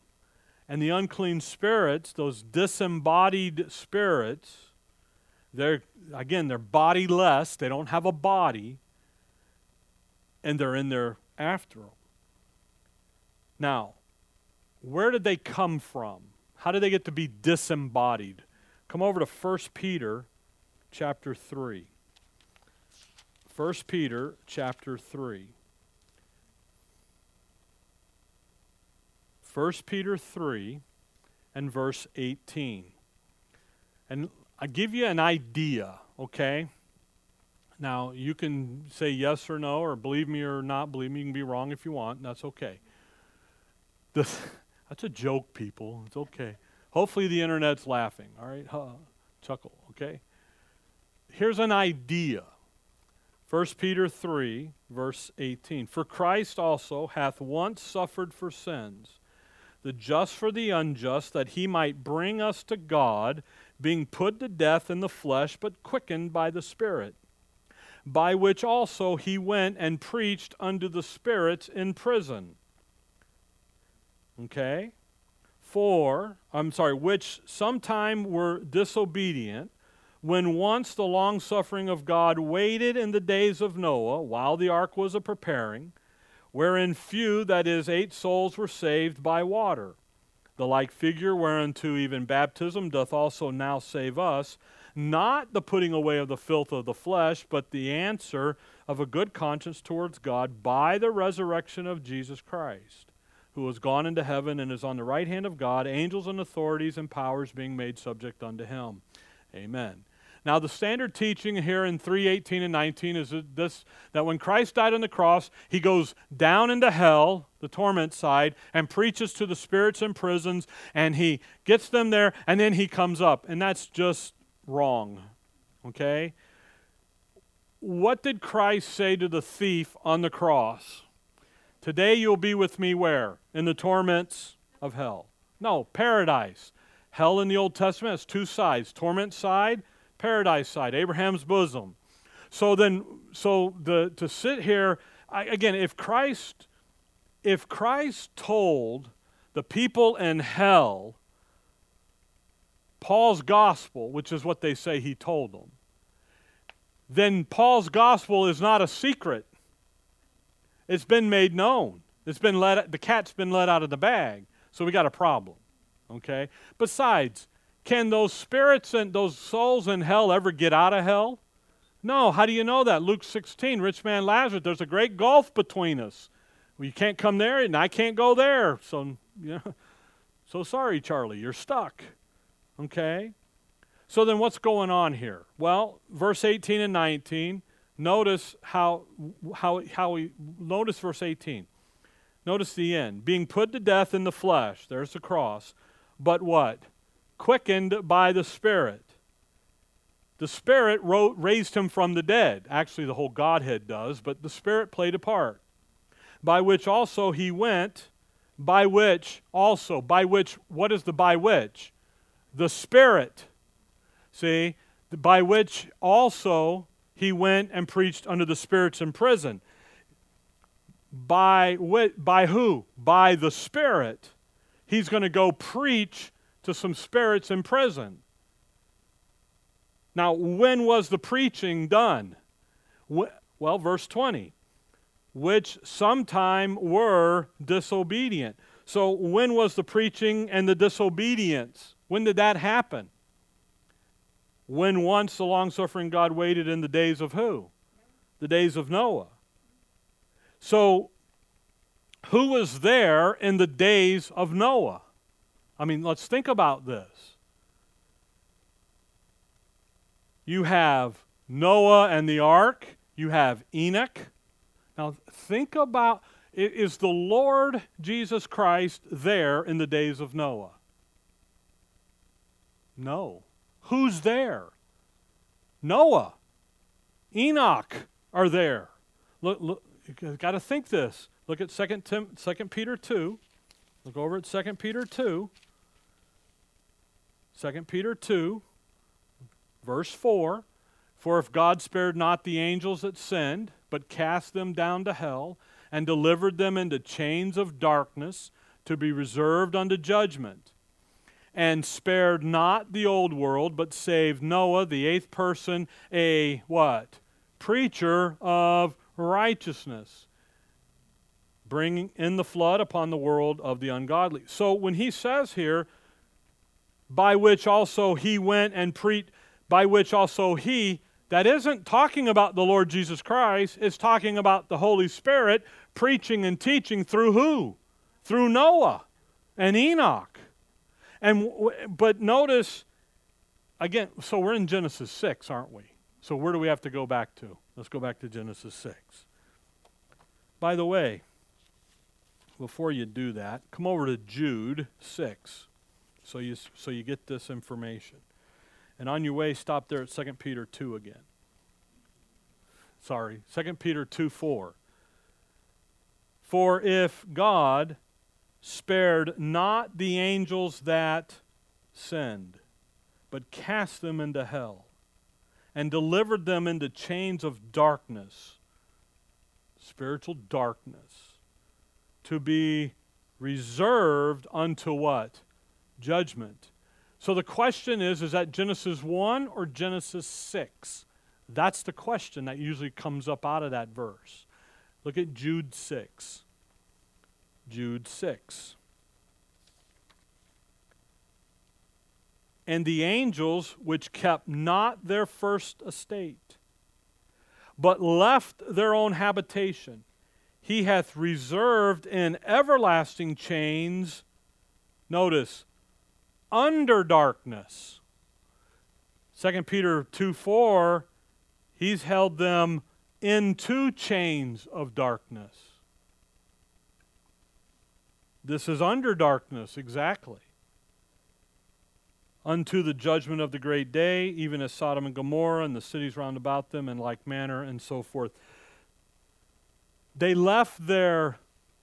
And the unclean spirits, those disembodied spirits, they're, again, they're bodiless. They don't have a body. And they're in there after. Now, where did they come from? How did they get to be disembodied? Come over to 1 Peter chapter 3. 1 Peter chapter 3. 1 Peter 3 and verse 18. And I give you an idea, okay? Now, you can say yes or no, or believe me or not believe me. You can be wrong if you want. That's okay. This, that's a joke, people. It's okay. Hopefully, the internet's laughing. All right? Huh, chuckle, okay? Here's an idea 1 Peter 3, verse 18. For Christ also hath once suffered for sins, the just for the unjust, that he might bring us to God, being put to death in the flesh, but quickened by the Spirit, by which also he went and preached unto the spirits in prison. Okay? For, I'm sorry, which sometime were disobedient when once the long suffering of God waited in the days of Noah, while the ark was a preparing, wherein few, that is, eight souls, were saved by water. The like figure whereunto even baptism doth also now save us, not the putting away of the filth of the flesh, but the answer of a good conscience towards God by the resurrection of Jesus Christ, who is gone into heaven and is on the right hand of God, angels and authorities and powers being made subject unto him. Amen. Now, the standard teaching here in 318 and 19 is this that when Christ died on the cross, he goes down into hell, the torment side, and preaches to the spirits in prisons, and he gets them there, and then he comes up. And that's just wrong. Okay? What did Christ say to the thief on the cross? Today you'll be with me where? In the torments of hell. No, paradise. Hell in the Old Testament has two sides torment side, paradise side, Abraham's bosom. So then, so the, to sit here, I, again, if Christ, if Christ told the people in hell Paul's gospel, which is what they say he told them, then Paul's gospel is not a secret. It's been made known. It's been let, the cat's been let out of the bag. So we got a problem. Okay? Besides, can those spirits and those souls in hell ever get out of hell? No. How do you know that? Luke 16, rich man Lazarus, there's a great gulf between us. Well, you can't come there and I can't go there. So, know, so sorry, Charlie, you're stuck. Okay? So then what's going on here? Well, verse 18 and 19, notice how how how we notice verse 18. Notice the end. Being put to death in the flesh, there's the cross but what? Quickened by the Spirit. The Spirit wrote, raised him from the dead. Actually, the whole Godhead does, but the Spirit played a part. By which also he went, by which also, by which, what is the by which? The Spirit. See? By which also he went and preached unto the spirits in prison. By, by who? By the Spirit he's going to go preach to some spirits in prison. Now, when was the preaching done? Well, verse 20, which sometime were disobedient. So, when was the preaching and the disobedience? When did that happen? When once the long suffering God waited in the days of who? The days of Noah. So, who was there in the days of Noah? I mean, let's think about this. You have Noah and the ark, you have Enoch. Now, think about is the Lord Jesus Christ there in the days of Noah? No. Who's there? Noah, Enoch are there. Look, look got to think this. Look at 2, Tim, 2 Peter 2. Look over at 2 Peter 2. 2 Peter 2, Verse 4 For if God spared not the angels that sinned, but cast them down to hell, and delivered them into chains of darkness to be reserved unto judgment, and spared not the old world, but saved Noah, the eighth person, a what? Preacher of righteousness, bringing in the flood upon the world of the ungodly. So when he says here, by which also he went and preached, by which also he, that isn't talking about the Lord Jesus Christ, it's talking about the Holy Spirit preaching and teaching through who? Through Noah and Enoch. And but notice again, so we're in Genesis 6, aren't we? So where do we have to go back to? Let's go back to Genesis 6. By the way, before you do that, come over to Jude 6 so you, so you get this information. And on your way, stop there at 2 Peter 2 again. Sorry, 2 Peter 2 4. For if God spared not the angels that sinned, but cast them into hell, and delivered them into chains of darkness, spiritual darkness, to be reserved unto what? Judgment. So the question is is that Genesis 1 or Genesis 6? That's the question that usually comes up out of that verse. Look at Jude 6. Jude 6. And the angels which kept not their first estate, but left their own habitation, he hath reserved in everlasting chains, notice, under darkness. 2 Peter 2 4, he's held them into chains of darkness. This is under darkness, exactly. Unto the judgment of the great day, even as Sodom and Gomorrah and the cities round about them, in like manner, and so forth. They left their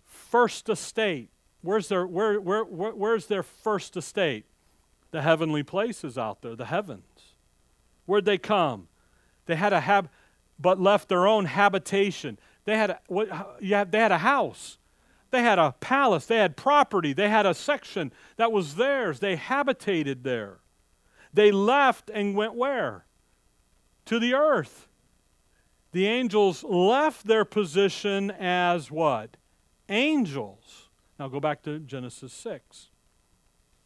first estate. Where's their, where, where, where, where's their first estate? The heavenly places out there, the heavens. Where'd they come? They had a hab, but left their own habitation. They had a, what, have, they had a house. They had a palace, they had property, they had a section that was theirs. They habitated there. They left and went where? To the earth. The angels left their position as what? Angels. Now go back to Genesis 6.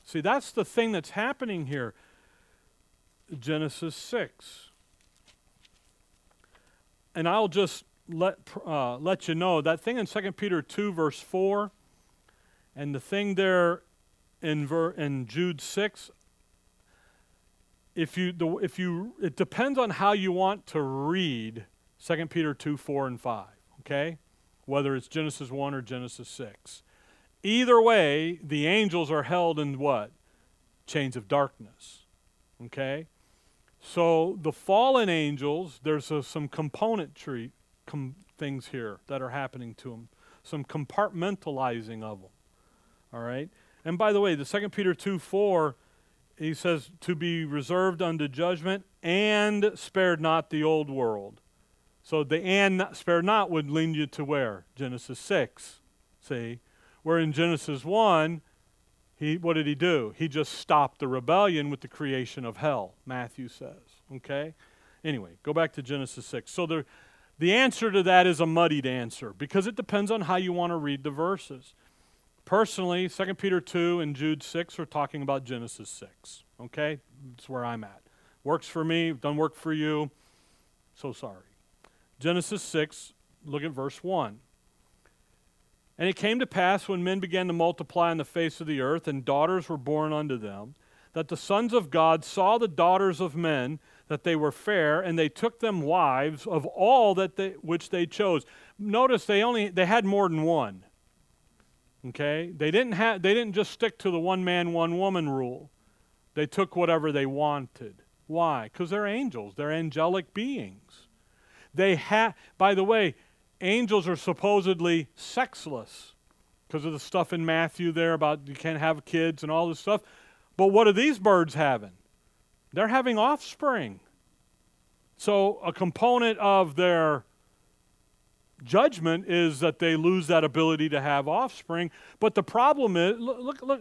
See, that's the thing that's happening here. Genesis 6. And I'll just let, uh, let you know that thing in 2 Peter 2, verse 4, and the thing there in, ver, in Jude 6, if you, the, if you, it depends on how you want to read 2 Peter 2, 4, and 5, okay? Whether it's Genesis 1 or Genesis 6. Either way, the angels are held in what? Chains of darkness, okay? So the fallen angels, there's a, some componentry com- things here that are happening to them, some compartmentalizing of them. All right? And by the way, the 2 Peter 2 4, he says, to be reserved unto judgment and spared not the old world. So the and not, spared not would lead you to where? Genesis 6. See? Where in Genesis 1, he, what did he do? He just stopped the rebellion with the creation of hell, Matthew says. Okay? Anyway, go back to Genesis 6. So there, the answer to that is a muddied answer because it depends on how you want to read the verses. Personally, 2 Peter 2 and Jude 6 are talking about Genesis 6. Okay? That's where I'm at. Works for me, doesn't work for you. So sorry. Genesis 6, look at verse 1. And it came to pass when men began to multiply on the face of the earth, and daughters were born unto them, that the sons of God saw the daughters of men that they were fair, and they took them wives of all that they, which they chose. Notice they only they had more than one. Okay, they didn't have they didn't just stick to the one man one woman rule. They took whatever they wanted. Why? Because they're angels. They're angelic beings. They had By the way, angels are supposedly sexless because of the stuff in Matthew there about you can't have kids and all this stuff. But what are these birds having? They're having offspring. So, a component of their judgment is that they lose that ability to have offspring. But the problem is look, look,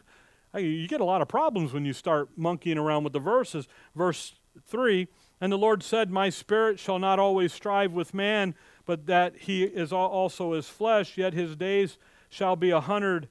you get a lot of problems when you start monkeying around with the verses. Verse 3 And the Lord said, My spirit shall not always strive with man, but that he is also his flesh, yet his days shall be a hundred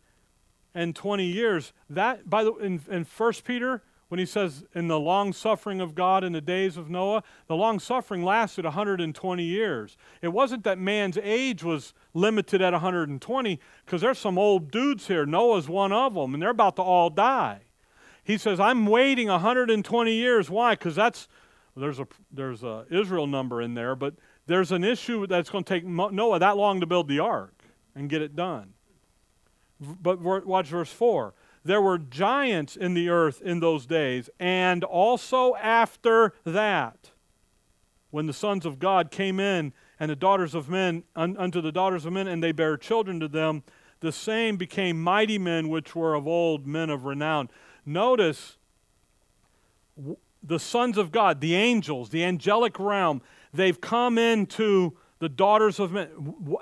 and twenty years. That, by the in, in 1 Peter, when he says, in the long suffering of God in the days of Noah, the long suffering lasted 120 years. It wasn't that man's age was limited at 120, because there's some old dudes here. Noah's one of them, and they're about to all die. He says, I'm waiting 120 years. Why? Because that's, there's a, there's a Israel number in there, but there's an issue that's going to take Noah that long to build the ark and get it done. But watch verse 4 there were giants in the earth in those days, and also after that, when the sons of God came in, and the daughters of men un, unto the daughters of men, and they bare children to them, the same became mighty men which were of old, men of renown. Notice the sons of God, the angels, the angelic realm, they've come into the daughters of men,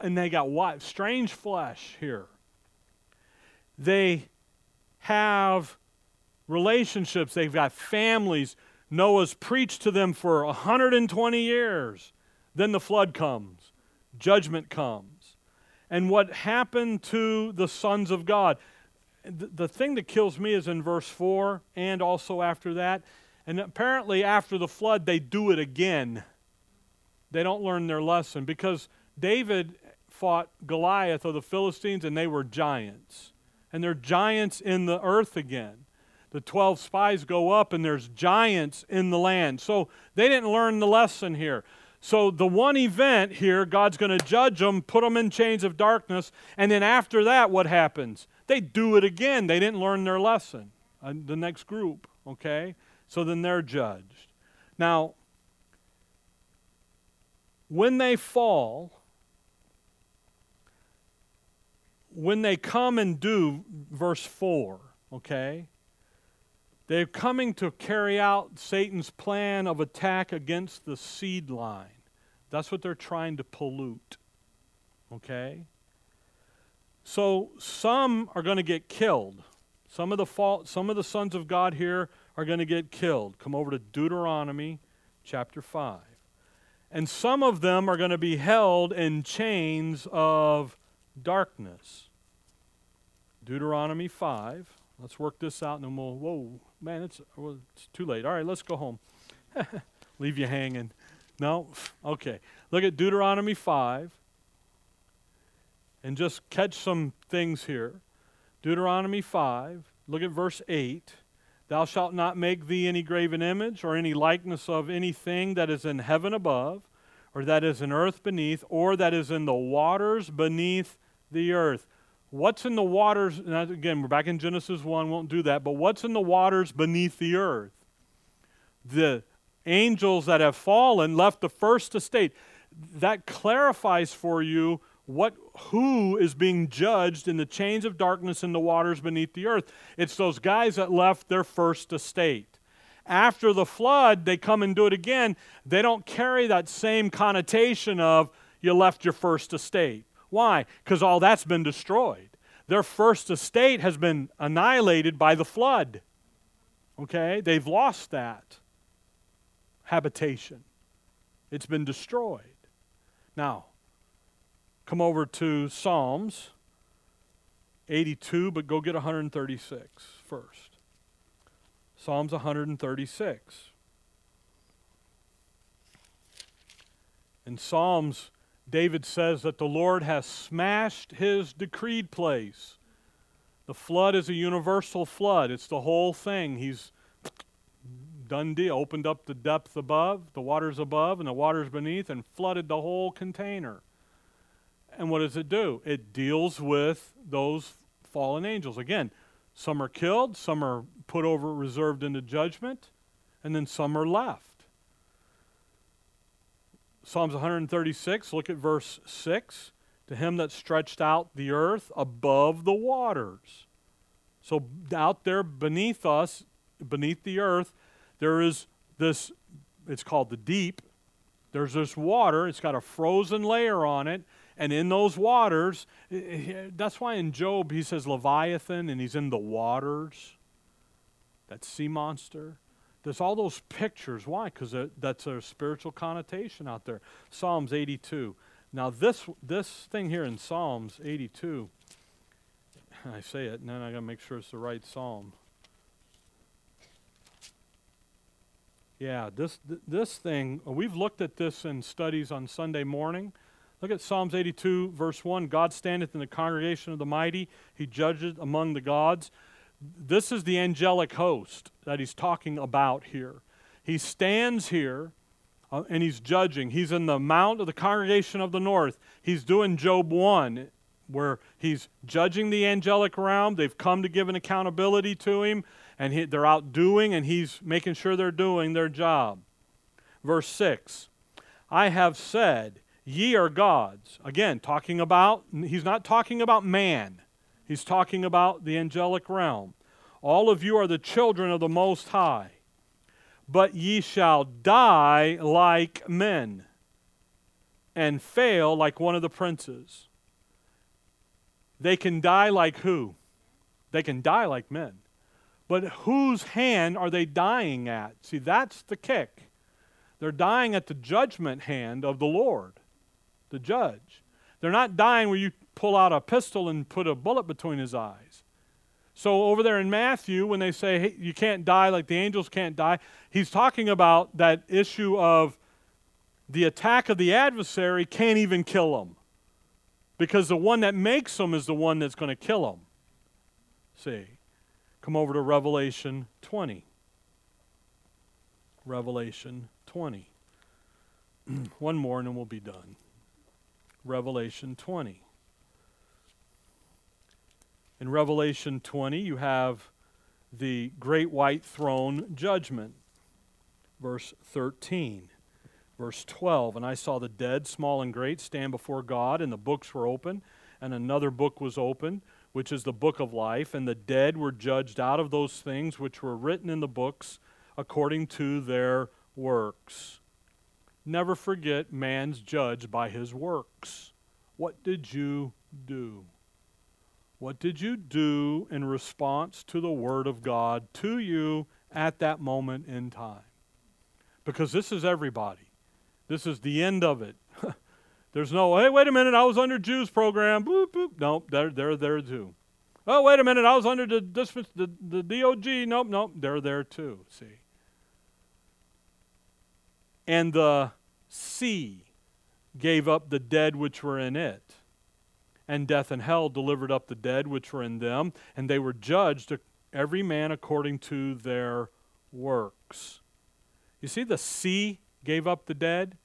and they got what? Strange flesh here. They have relationships, they've got families. Noah's preached to them for 120 years. Then the flood comes, judgment comes. And what happened to the sons of God? The thing that kills me is in verse 4 and also after that. And apparently, after the flood, they do it again. They don't learn their lesson because David fought Goliath of the Philistines and they were giants and there are giants in the earth again. The 12 spies go up, and there's giants in the land. So they didn't learn the lesson here. So, the one event here, God's going to judge them, put them in chains of darkness, and then after that, what happens? They do it again. They didn't learn their lesson. The next group, okay? So then they're judged. Now, when they fall, when they come and do, verse 4, okay, they're coming to carry out Satan's plan of attack against the seed line. That's what they're trying to pollute, okay? So some are going to get killed. Some of the fault, some of the sons of God here are going to get killed. Come over to Deuteronomy chapter 5. And some of them are going to be held in chains of darkness. Deuteronomy 5. Let's work this out and then we'll, whoa, man, it's, well, it's too late. All right, let's go home. Leave you hanging. No? Okay. Look at Deuteronomy 5 and just catch some things here. Deuteronomy 5, look at verse 8. Thou shalt not make thee any graven image or any likeness of anything that is in heaven above, or that is in earth beneath, or that is in the waters beneath the earth. What's in the waters? again, we're back in Genesis 1, won't do that, but what's in the waters beneath the earth? The angels that have fallen left the first estate. That clarifies for you what who is being judged in the chains of darkness in the waters beneath the earth. It's those guys that left their first estate. After the flood, they come and do it again. They don't carry that same connotation of you left your first estate. Why? Because all that's been destroyed. Their first estate has been annihilated by the flood. Okay? They've lost that habitation, it's been destroyed. Now, come over to Psalms 82, but go get 136 first. Psalms 136. In Psalms David says that the Lord has smashed his decreed place. The flood is a universal flood, it's the whole thing. He's done deal, opened up the depth above, the waters above, and the waters beneath, and flooded the whole container. And what does it do? It deals with those fallen angels. Again, some are killed, some are put over, reserved into judgment, and then some are left. Psalms 136, look at verse 6. To him that stretched out the earth above the waters. So, out there beneath us, beneath the earth, there is this it's called the deep. There's this water, it's got a frozen layer on it, and in those waters, eh, eh, that's why in Job he says Leviathan and he's in the waters. That sea monster. There's all those pictures. Why? Because that's a spiritual connotation out there. Psalms 82. Now, this, this thing here in Psalms 82, I say it, and then I got to make sure it's the right psalm. Yeah, this, this thing, we've looked at this in studies on Sunday morning. Look at Psalms 82, verse 1. God standeth in the congregation of the mighty, he judgeth among the gods. This is the angelic host that he's talking about here. He stands here uh, and he's judging. He's in the mount of the congregation of the north. He's doing Job 1, where he's judging the angelic realm. They've come to give an accountability to him, and he, they're out doing, and he's making sure they're doing their job. Verse 6 I have said, Ye are gods. Again, talking about, he's not talking about man, he's talking about the angelic realm. All of you are the children of the Most High, but ye shall die like men and fail like one of the princes. They can die like who? They can die like men. But whose hand are they dying at? See, that's the kick. They're dying at the judgment hand of the Lord the judge. They're not dying where you pull out a pistol and put a bullet between his eyes. So, over there in Matthew, when they say hey, you can't die like the angels can't die, he's talking about that issue of the attack of the adversary can't even kill them. Because the one that makes them is the one that's going to kill them. See? Come over to Revelation 20. Revelation 20. one more and then we'll be done. Revelation 20. In Revelation 20, you have the great white throne judgment. Verse 13. Verse 12 And I saw the dead, small and great, stand before God, and the books were open, and another book was opened, which is the book of life. And the dead were judged out of those things which were written in the books according to their works. Never forget man's judged by his works. What did you do? What did you do in response to the Word of God to you at that moment in time? Because this is everybody. This is the end of it. There's no, hey, wait a minute, I was under Jews program. Boop, boop. Nope, they're, they're there too. Oh, wait a minute, I was under the, the, the DOG. Nope, nope, they're there too. See? And the sea gave up the dead which were in it. And death and hell delivered up the dead which were in them, and they were judged every man according to their works. You see, the sea gave up the dead.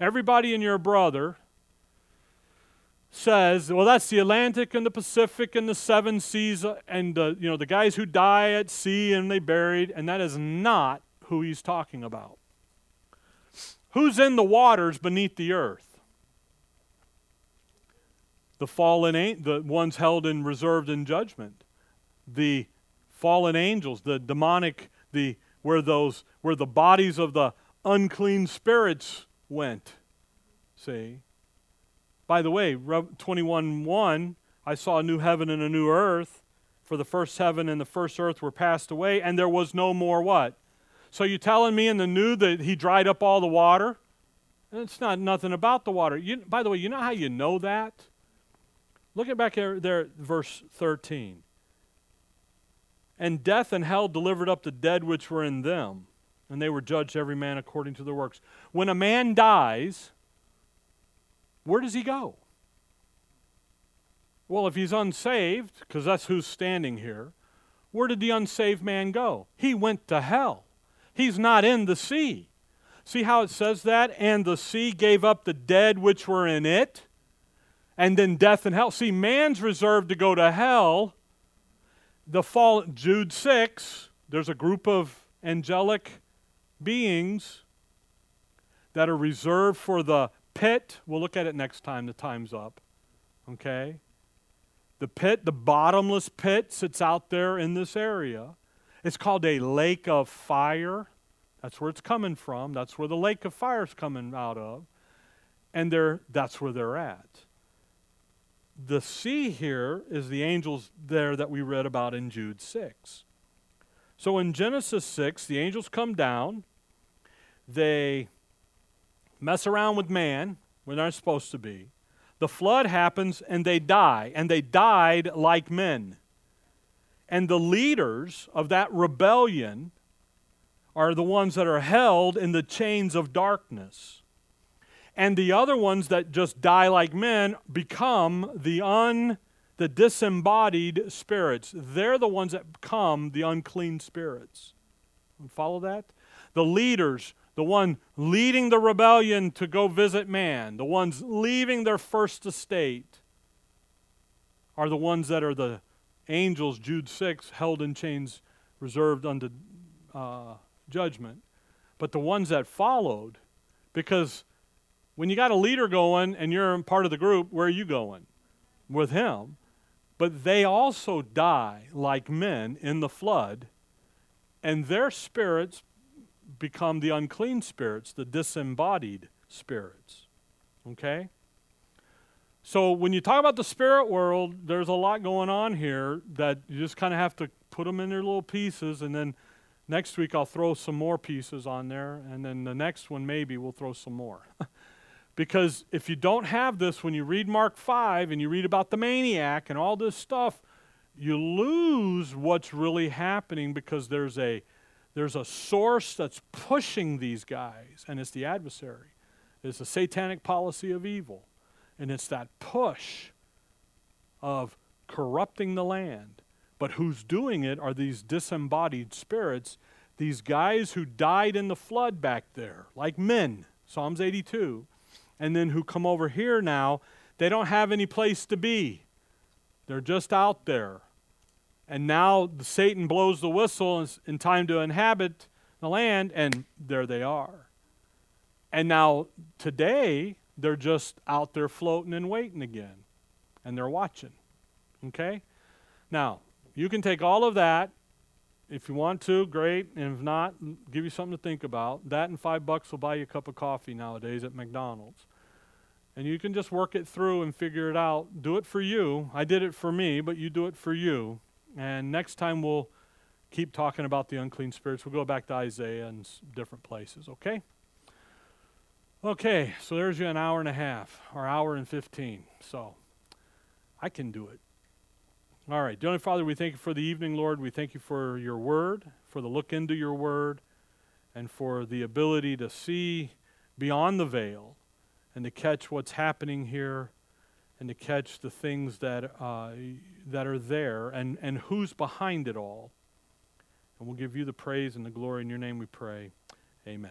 Everybody and your brother says, well, that's the Atlantic and the Pacific and the seven seas and the, you know, the guys who die at sea and they buried, and that is not who he's talking about. Who's in the waters beneath the earth? The fallen, the ones held and reserved in judgment. The fallen angels, the demonic, the where those where the bodies of the unclean spirits went. See? By the way, 21 1, I saw a new heaven and a new earth, for the first heaven and the first earth were passed away, and there was no more what? So you telling me in the new that he dried up all the water? It's not nothing about the water. You, by the way, you know how you know that? Look at back there, there, verse 13. And death and hell delivered up the dead which were in them, and they were judged every man according to their works. When a man dies, where does he go? Well, if he's unsaved, because that's who's standing here, where did the unsaved man go? He went to hell. He's not in the sea. See how it says that? And the sea gave up the dead which were in it, and then death and hell. See, man's reserved to go to hell. The fall, Jude 6, there's a group of angelic beings that are reserved for the pit. We'll look at it next time, the time's up. Okay? The pit, the bottomless pit, sits out there in this area. It's called a lake of fire. That's where it's coming from. That's where the lake of fire is coming out of. And they're, that's where they're at. The sea here is the angels there that we read about in Jude 6. So in Genesis 6, the angels come down. They mess around with man when they're supposed to be. The flood happens and they die, and they died like men. And the leaders of that rebellion are the ones that are held in the chains of darkness. And the other ones that just die like men become the un the disembodied spirits. They're the ones that become the unclean spirits. Follow that? The leaders, the one leading the rebellion to go visit man, the ones leaving their first estate, are the ones that are the angels, Jude 6, held in chains, reserved unto uh, judgment. But the ones that followed, because when you got a leader going and you're part of the group, where are you going? With him. But they also die like men in the flood, and their spirits become the unclean spirits, the disembodied spirits. Okay? So when you talk about the spirit world, there's a lot going on here that you just kind of have to put them in their little pieces and then Next week, I'll throw some more pieces on there, and then the next one, maybe, we'll throw some more. because if you don't have this, when you read Mark 5 and you read about the maniac and all this stuff, you lose what's really happening because there's a, there's a source that's pushing these guys, and it's the adversary. It's a satanic policy of evil. And it's that push of corrupting the land but who's doing it are these disembodied spirits, these guys who died in the flood back there, like men, Psalms 82, and then who come over here now. They don't have any place to be, they're just out there. And now Satan blows the whistle in time to inhabit the land, and there they are. And now today, they're just out there floating and waiting again. And they're watching. Okay? Now, you can take all of that. If you want to, great. And if not, give you something to think about. That and five bucks will buy you a cup of coffee nowadays at McDonald's. And you can just work it through and figure it out. Do it for you. I did it for me, but you do it for you. And next time we'll keep talking about the unclean spirits. We'll go back to Isaiah and different places, okay? Okay, so there's you an hour and a half, or hour and 15. So I can do it. All right. Dear Father, we thank you for the evening, Lord. We thank you for your word, for the look into your word, and for the ability to see beyond the veil and to catch what's happening here and to catch the things that, uh, that are there and, and who's behind it all. And we'll give you the praise and the glory in your name we pray. Amen.